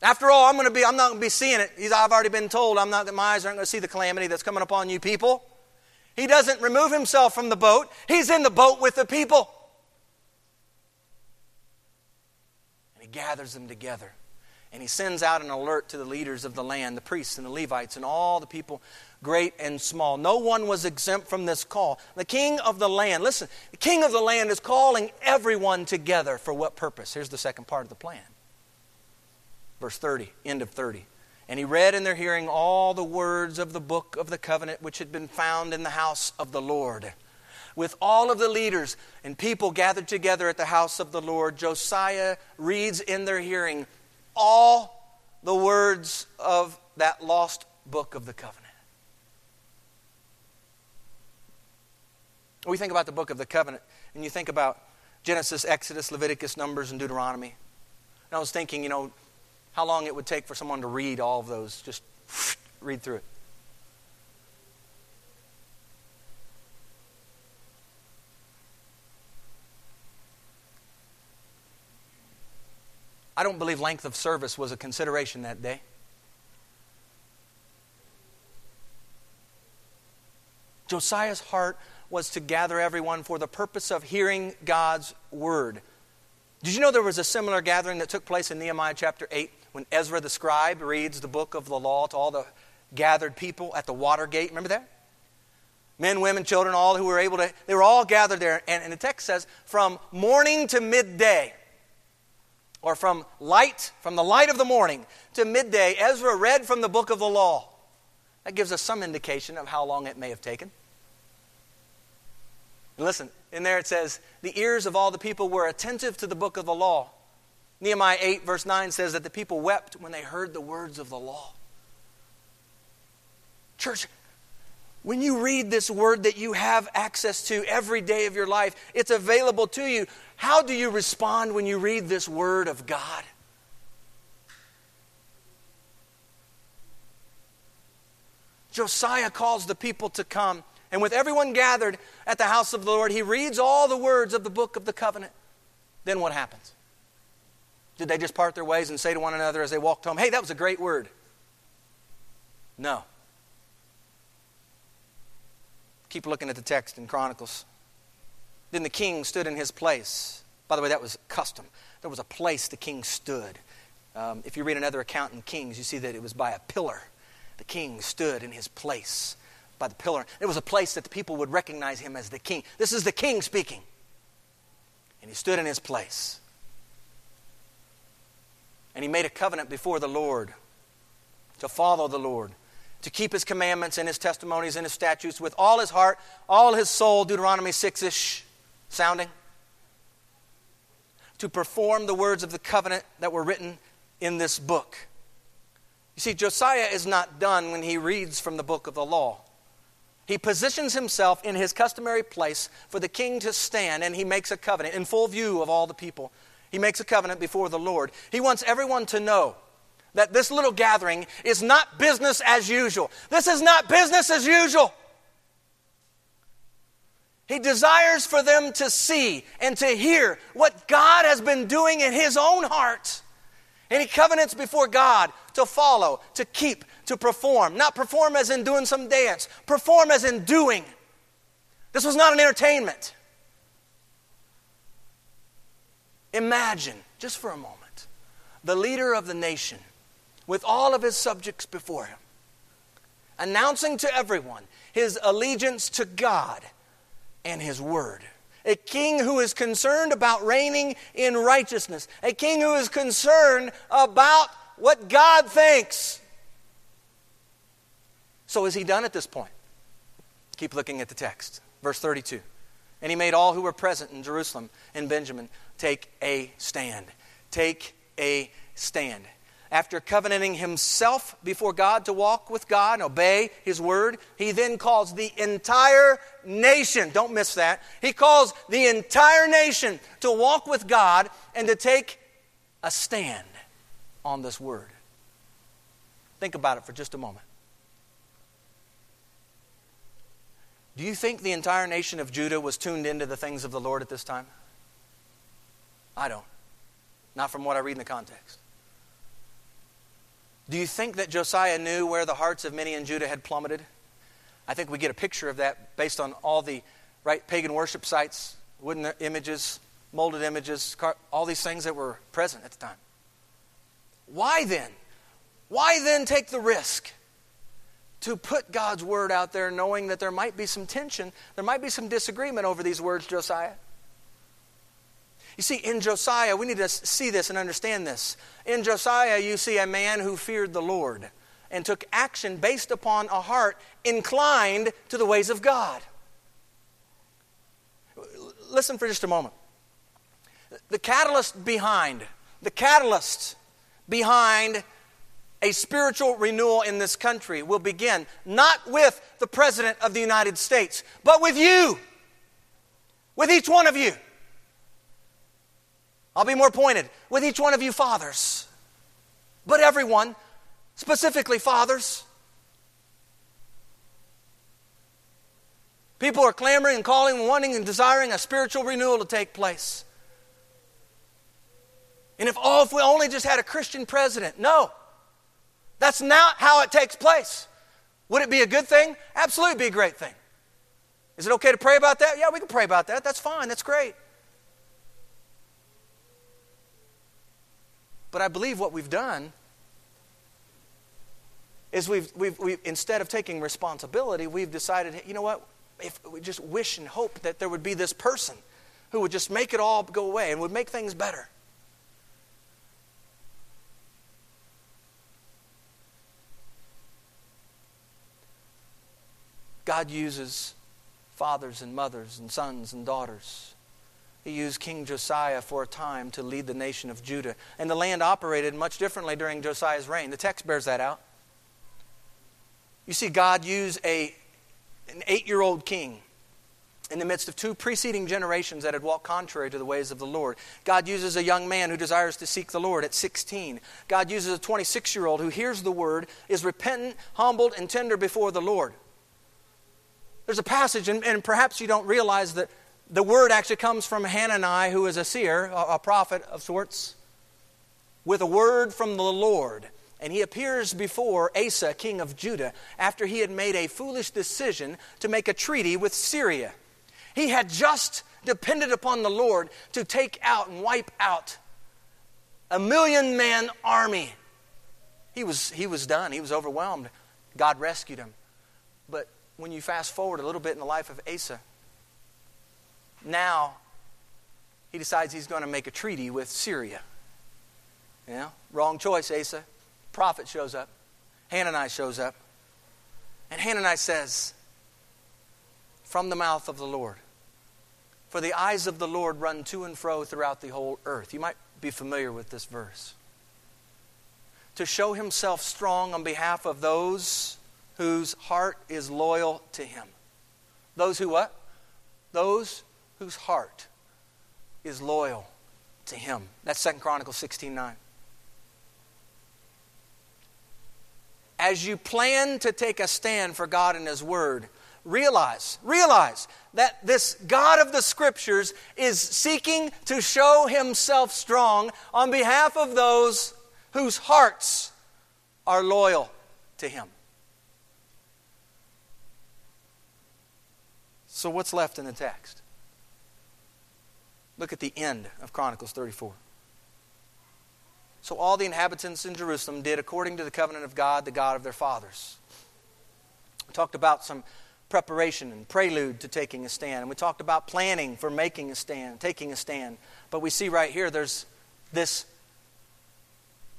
after all, I'm going to be, I'm not going to be seeing it. I've already been told I'm not, that my eyes aren't going to see the calamity that's coming upon you people. He doesn't remove himself from the boat. He's in the boat with the people. And he gathers them together. And he sends out an alert to the leaders of the land, the priests and the Levites, and all the people, great and small. No one was exempt from this call. The king of the land, listen, the king of the land is calling everyone together for what purpose? Here's the second part of the plan Verse 30, end of 30. And he read in their hearing all the words of the book of the covenant which had been found in the house of the Lord. With all of the leaders and people gathered together at the house of the Lord, Josiah reads in their hearing all the words of that lost book of the covenant. We think about the book of the covenant, and you think about Genesis, Exodus, Leviticus, Numbers, and Deuteronomy. And I was thinking, you know, how long it would take for someone to read all of those. Just [sniffs] read through it. I don't believe length of service was a consideration that day. Josiah's heart was to gather everyone for the purpose of hearing God's word. Did you know there was a similar gathering that took place in Nehemiah chapter 8? When Ezra the scribe reads the book of the law to all the gathered people at the water gate. Remember that? Men, women, children, all who were able to, they were all gathered there. And, and the text says, from morning to midday, or from light, from the light of the morning to midday, Ezra read from the book of the law. That gives us some indication of how long it may have taken. And listen, in there it says, the ears of all the people were attentive to the book of the law. Nehemiah 8, verse 9 says that the people wept when they heard the words of the law. Church, when you read this word that you have access to every day of your life, it's available to you. How do you respond when you read this word of God? Josiah calls the people to come, and with everyone gathered at the house of the Lord, he reads all the words of the book of the covenant. Then what happens? Did they just part their ways and say to one another as they walked home, hey, that was a great word? No. Keep looking at the text in Chronicles. Then the king stood in his place. By the way, that was custom. There was a place the king stood. Um, if you read another account in Kings, you see that it was by a pillar. The king stood in his place by the pillar. It was a place that the people would recognize him as the king. This is the king speaking. And he stood in his place. And he made a covenant before the Lord to follow the Lord, to keep his commandments and his testimonies and his statutes with all his heart, all his soul, Deuteronomy 6 ish sounding, to perform the words of the covenant that were written in this book. You see, Josiah is not done when he reads from the book of the law. He positions himself in his customary place for the king to stand, and he makes a covenant in full view of all the people he makes a covenant before the Lord. He wants everyone to know that this little gathering is not business as usual. This is not business as usual. He desires for them to see and to hear what God has been doing in his own heart. And he covenants before God to follow, to keep, to perform. Not perform as in doing some dance, perform as in doing. This was not an entertainment. Imagine, just for a moment, the leader of the nation with all of his subjects before him, announcing to everyone his allegiance to God and his word. A king who is concerned about reigning in righteousness, a king who is concerned about what God thinks. So, is he done at this point? Keep looking at the text. Verse 32. And he made all who were present in Jerusalem and Benjamin take a stand. Take a stand. after covenanting himself before God to walk with God and obey his word, he then calls the entire nation, don't miss that, he calls the entire nation to walk with God and to take a stand on this word. Think about it for just a moment. Do you think the entire nation of Judah was tuned into the things of the Lord at this time? I don't. Not from what I read in the context. Do you think that Josiah knew where the hearts of many in Judah had plummeted? I think we get a picture of that based on all the right pagan worship sites, wooden images, molded images, all these things that were present at the time. Why then? Why then take the risk to put God's word out there knowing that there might be some tension, there might be some disagreement over these words, Josiah? You see, in Josiah, we need to see this and understand this. In Josiah, you see a man who feared the Lord and took action based upon a heart inclined to the ways of God. Listen for just a moment. The catalyst behind, the catalyst behind a spiritual renewal in this country will begin not with the President of the United States, but with you, with each one of you. I'll be more pointed with each one of you fathers, but everyone, specifically fathers. People are clamoring and calling and wanting and desiring a spiritual renewal to take place. And if, oh, if we only just had a Christian president, no. That's not how it takes place. Would it be a good thing? Absolutely be a great thing. Is it okay to pray about that? Yeah, we can pray about that. That's fine. That's great. But I believe what we've done is we've, we've, we've, instead of taking responsibility, we've decided, you know what, if we just wish and hope that there would be this person who would just make it all go away and would make things better. God uses fathers and mothers and sons and daughters he used King Josiah for a time to lead the nation of Judah. And the land operated much differently during Josiah's reign. The text bears that out. You see, God used a, an eight year old king in the midst of two preceding generations that had walked contrary to the ways of the Lord. God uses a young man who desires to seek the Lord at 16. God uses a 26 year old who hears the word, is repentant, humbled, and tender before the Lord. There's a passage, and, and perhaps you don't realize that the word actually comes from Hanani, who is a seer, a, prophet of sorts, with a word from the Lord. And he appears before Asa, king of Judah, after he had made a foolish decision to make a treaty with Syria. He had just depended upon the Lord to take out and wipe out a million man army. He was, he was done, he was overwhelmed. God rescued him. But when you fast forward a little bit in the life of Asa, now he decides he's going to make a treaty with Syria. Yeah, wrong choice, Asa. Prophet shows up. Hanani shows up. And Hanani says, From the mouth of the Lord. For the eyes of the Lord run to and fro throughout the whole earth. You might be familiar with this verse. To show himself strong on behalf of those whose heart is loyal to him. Those who what? Those whose heart is loyal to him. That's 2 Chronicles 16 9. As you plan to take a stand for God and His Word, realize, realize that this God of the Scriptures is seeking to show Himself strong on behalf of those whose hearts are loyal to Him. So, what's left in the text? Look at the end of Chronicles 34. So all the inhabitants in Jerusalem did according to the covenant of God, the God of their fathers. We talked about some preparation and prelude to taking a stand. And we talked about planning for making a stand, taking a stand. But we see right here there's this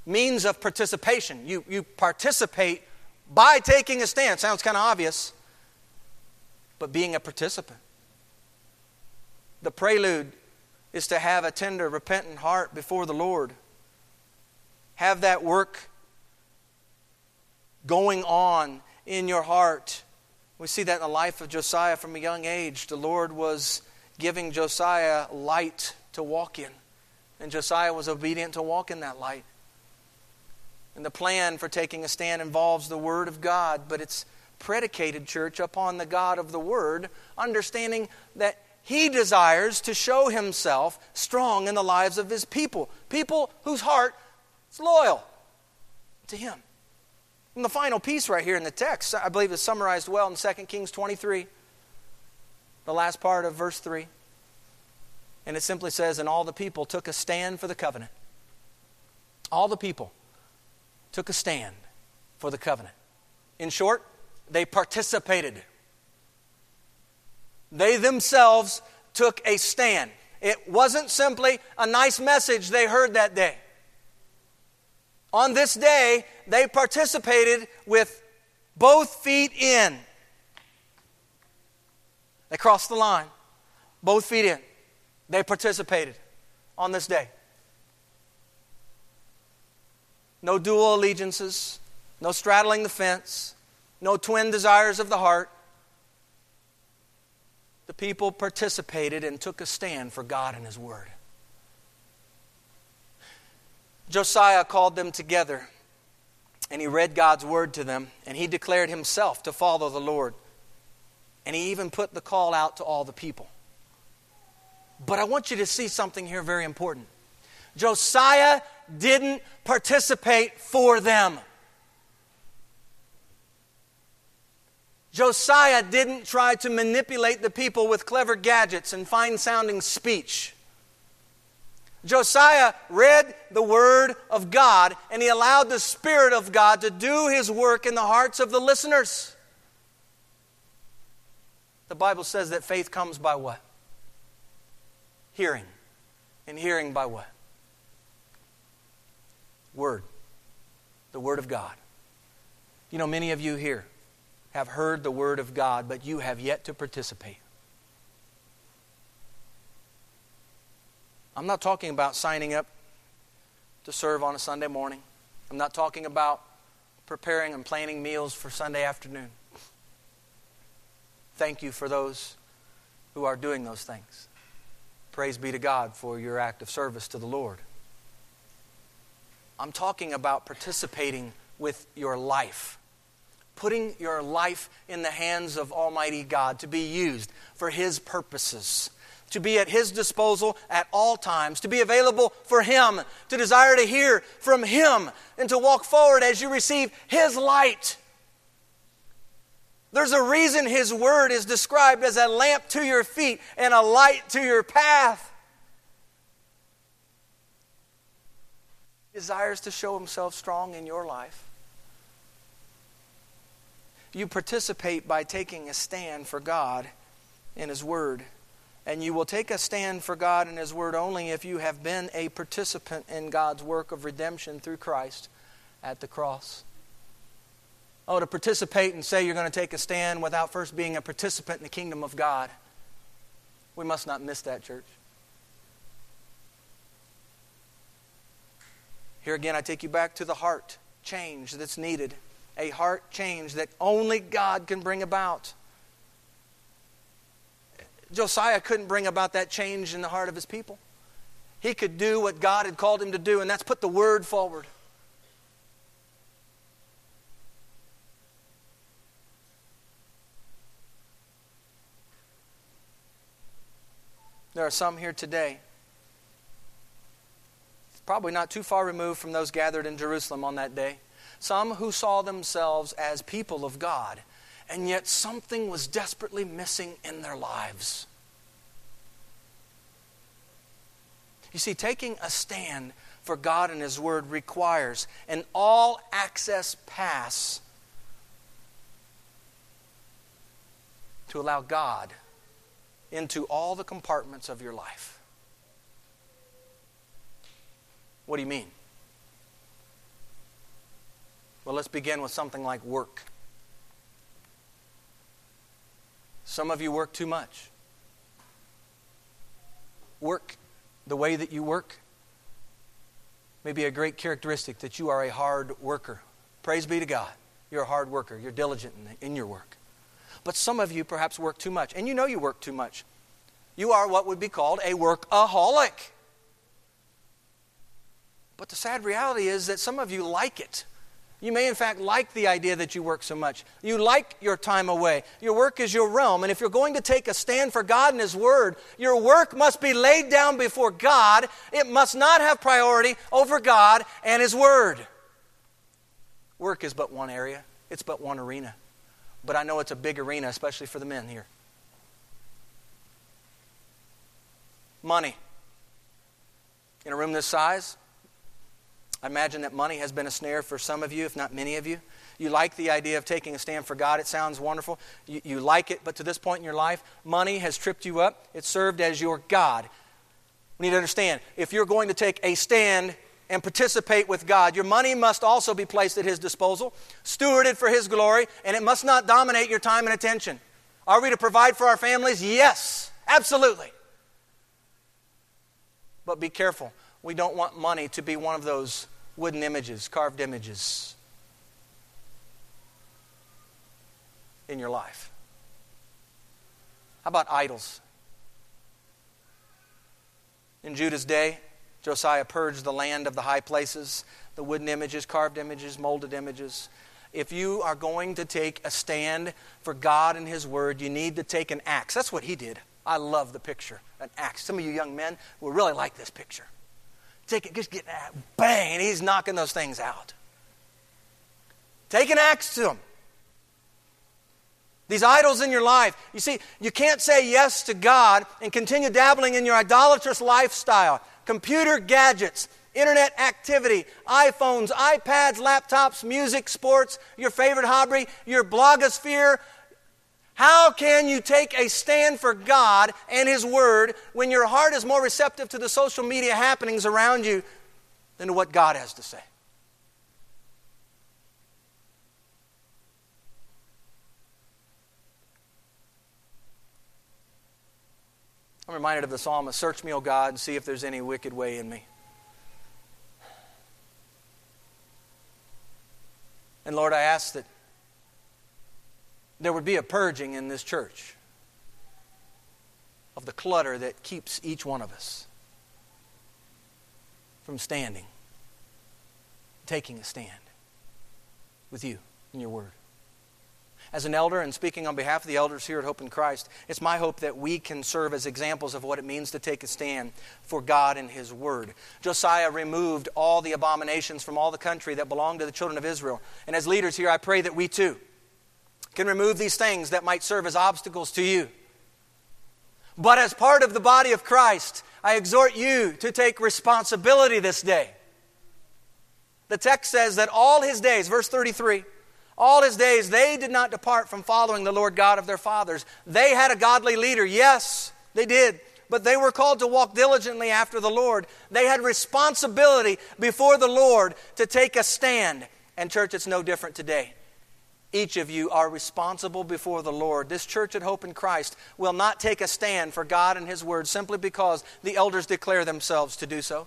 means of participation. You, you participate by taking a stand. Sounds kind of obvious, but being a participant. The prelude is to have a tender, repentant heart before the Lord. have that work going on in your heart. We see that in the life of Josiah from a young age. The Lord was giving Josiah light to walk in, and Josiah was obedient to walk in that light. And the plan for taking a stand involves the Word of God, but it's predicated, church, upon the God of the Word, understanding that He desires to show Himself strong in the lives of His people, people whose heart is loyal to Him. And the final piece right here in the text, I believe, is summarized well in 2 Kings 23, the last part of verse 3. And it simply says, And all the people took a stand for the covenant. All the people took a stand for the covenant. In short, they participated. They themselves took a stand. It wasn't simply a nice message they heard that day. On this day, they participated with both feet in. They crossed the line, both feet in. They participated on this day. No dual allegiances, no straddling the fence, no twin desires of the heart. The people participated and took a stand for God and His Word. Josiah called them together and he read God's Word to them and he declared himself to follow the Lord. And he even put the call out to all the people. But I want you to see something here very important. Josiah didn't participate for them. Josiah didn't try to manipulate the people with clever gadgets and fine sounding speech. Josiah read the Word of God and he allowed the Spirit of God to do his work in the hearts of the listeners. The Bible says that faith comes by what? Hearing. And hearing by what? Word. The Word of God. You know, many of you here have heard the Word of God, but you have yet to participate. I'm not talking about signing up to serve on a Sunday morning. I'm not talking about preparing and planning meals for Sunday afternoon. Thank you for those who are doing those things. Praise be to God for your act of service to the Lord. I'm talking about participating with your life, putting your life in the hands of Almighty God to be used for His purposes to be at His disposal at all times, to be available for Him, to desire to hear from Him, and to walk forward as you receive His light. There's a reason His Word is described as a lamp to your feet and a light to your path. He desires to show Himself strong in your life. You participate by taking a stand for God and His Word and you will take a stand for God and His Word only if you have been a participant in God's work of redemption through Christ at the cross. Oh, to participate and say you're going to take a stand without first being a participant in the kingdom of God. We must not miss that, church. Here again, I take you back to the heart change that's needed. A heart change that only God can bring about. Josiah couldn't bring about that change in the heart of his people. He could do what God had called him to do, and that's put the word forward. There are some here today, probably not too far removed from those gathered in Jerusalem on that day, some who saw themselves as people of God and yet something was desperately missing in their lives. You see, taking a stand for God and His Word requires an all access pass to allow God into all the compartments of your life. What do you mean? Well, let's begin with something like work. Some of you work too much. Work the way that you work. may be a great characteristic that you are a hard worker. Praise be to God. You're a hard worker. You're diligent in, in your work. But some of you perhaps work too much, and you know you work too much. You are what would be called a workaholic. But the sad reality is that some of you like it. You may, in fact, like the idea that you work so much. You like your time away. Your work is your realm. And if you're going to take a stand for God and His Word, your work must be laid down before God. It must not have priority over God and His Word. Work is but one area, it's but one arena. But I know it's a big arena, especially for the men here. Money. In a room this size, I imagine that money has been a snare for some of you, if not many of you. You like the idea of taking a stand for God. It sounds wonderful. You, you, like it, but to this point in your life, money has tripped you up. It served as your God. We need to understand if you're going to take a stand and participate with God, your money must also be placed at His disposal, stewarded for His glory, and it must not dominate your time and attention. Are we to provide for our families? Yes, absolutely. But be careful. We don't want money to be one of those wooden images, carved images in your life. How about idols? In Judah's day, Josiah purged the land of the high places, the wooden images, carved images, molded images. If you are going to take a stand for God and His Word, you need to take an axe. That's what he did. I love the picture, an axe. Some of you young men will really like this picture. Take it, just get that, bang, and he's knocking those things out. Take an axe to them. These idols in your life. You see, you can't say yes to God and continue dabbling in your idolatrous lifestyle. Computer gadgets, internet activity, iPhones, iPads, laptops, music, sports, your favorite hobby, your blogosphere, how can you take a stand for God and His Word when your heart is more receptive to the social media happenings around you than to what God has to say? I'm reminded of the psalmist Search me, O God, and see if there's any wicked way in me. And Lord, I ask that there would be a purging in this church of the clutter that keeps each one of us from standing, taking a stand with you in your word. As an elder and speaking on behalf of the elders here at Hope in Christ, it's my hope that we can serve as examples of what it means to take a stand for God and His Word. Josiah removed all the abominations from all the country that belonged to the children of Israel. And as leaders here, I pray that we too can remove these things that might serve as obstacles to you. But as part of the body of Christ, I exhort you to take responsibility this day. The text says that all his days, verse 33, all his days they did not depart from following the Lord God of their fathers. They had a godly leader, yes, they did. But they were called to walk diligently after the Lord. They had responsibility before the Lord to take a stand. And, church, it's no different today. Each of you are responsible before the Lord. This church at Hope in Christ will not take a stand for God and His Word simply because the elders declare themselves to do so.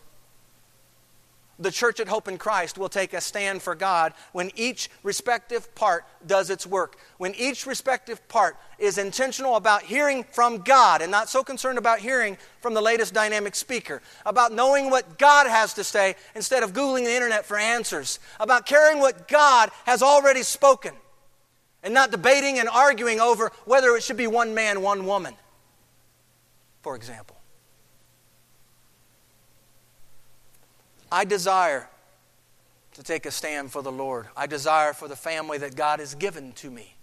The church at Hope in Christ will take a stand for God when each respective part does its work. When each respective part is intentional about hearing from God and not so concerned about hearing from the latest dynamic speaker, about knowing what God has to say instead of Googling the internet for answers, about caring what God has already spoken and not debating and arguing over whether it should be one man, one woman, for example. I desire to take a stand for the Lord. I desire for the family that God has given to me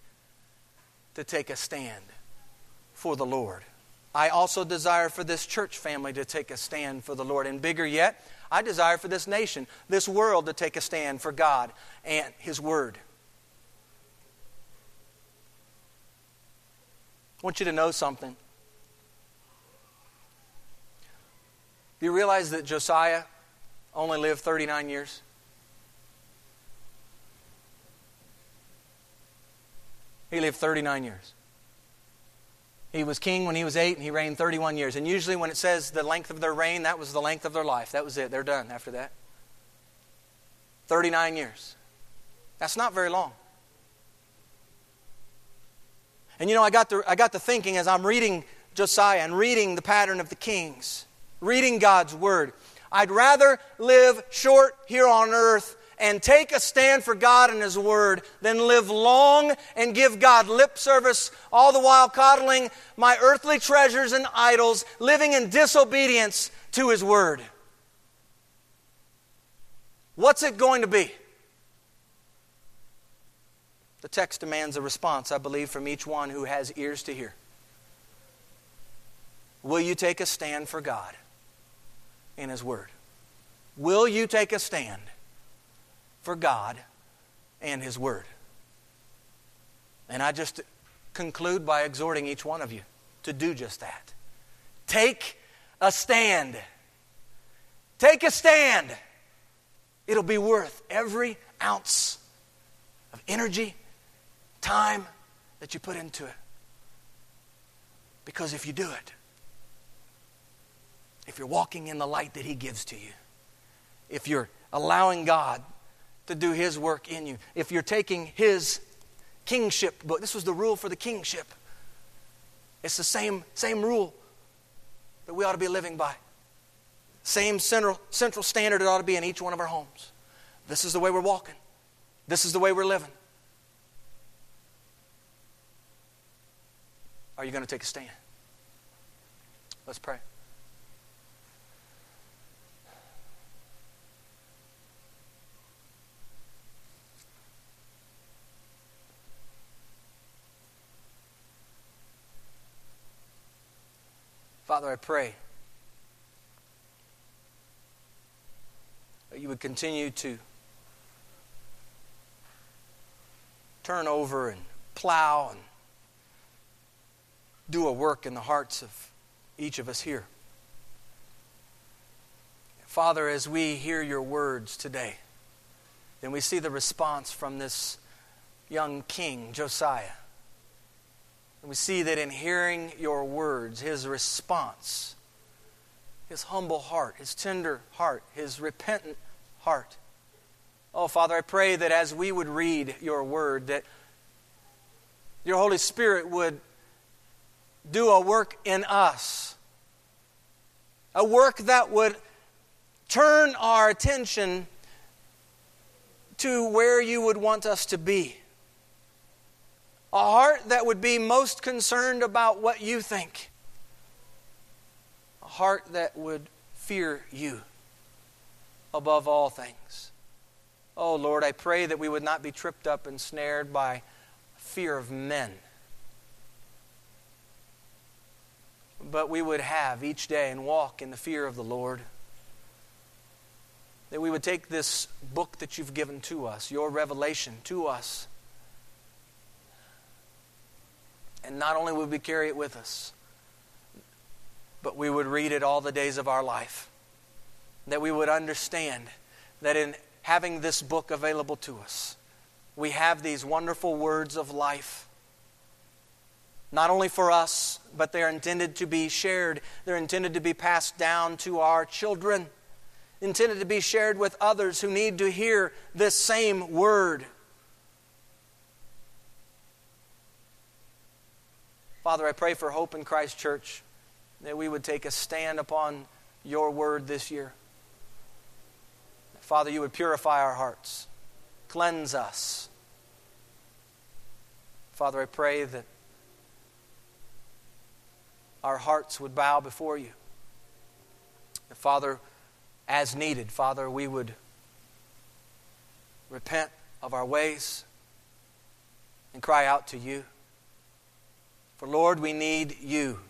to take a stand for the Lord. I also desire for this church family to take a stand for the Lord. And bigger yet, I desire for this nation, this world, to take a stand for God and His Word. I want you to know something. Do you realize that Josiah only lived 39 years? He lived 39 years. He was king when he was eight, and he reigned 31 years. And usually, when it says the length of their reign, that was the length of their life. That was it. They're done after that. 39 years. That's not very long. And you know, I got to, I got to thinking as I'm reading Josiah and reading the pattern of the kings, reading God's word. I'd rather live short here on earth and take a stand for God and His Word than live long and give God lip service, all the while coddling my earthly treasures and idols, living in disobedience to His Word. What's it going to be? The text demands a response, I believe, from each one who has ears to hear. Will you take a stand for God in His Word? Will you take a stand for God and His Word? And I just conclude by exhorting each one of you to do just that. Take a stand. Take a stand. It'll be worth every ounce of energy time that you put into it. Because if you do it, if you're walking in the light that He gives to you, if you're allowing God to do His work in you, if you're taking His kingship book, this was the rule for the kingship. It's the same, same rule that we ought to be living by. Same central, central standard it ought to be in each one of our homes. This is the way we're walking. This is the way we're living. Are you going to take a stand? Let's pray. Father, I pray that you would continue to turn over and plow and do a work in the hearts of each of us here. Father, as we hear your words today, then we see the response from this young king, Josiah. And we see that in hearing your words, his response, his humble heart, his tender heart, his repentant heart. Oh, Father, I pray that as we would read your word, that your Holy Spirit would do a work in us. A work that would turn our attention to where you would want us to be. A heart that would be most concerned about what you think. A heart that would fear you above all things. Oh Lord, I pray that we would not be tripped up and snared by fear of men but we would have each day and walk in the fear of the Lord. That we would take this book that you've given to us, your revelation to us, and not only would we carry it with us, but we would read it all the days of our life. That we would understand that in having this book available to us, we have these wonderful words of life not only for us, but they're intended to be shared. They're intended to be passed down to our children, intended to be shared with others who need to hear this same word. Father, I pray for Hope in Christ Church that we would take a stand upon your word this year. Father, you would purify our hearts, cleanse us. Father, I pray that our hearts would bow before you. Father, as needed, Father, we would repent of our ways and cry out to you. For Lord, we need you.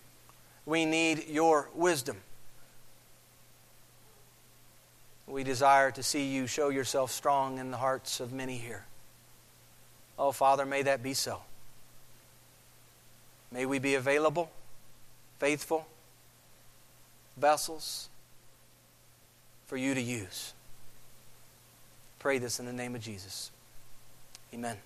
We need your wisdom. We desire to see you show yourself strong in the hearts of many here. Oh, Father, may that be so. May we be available faithful vessels for you to use. Pray this in the name of Jesus. Amen.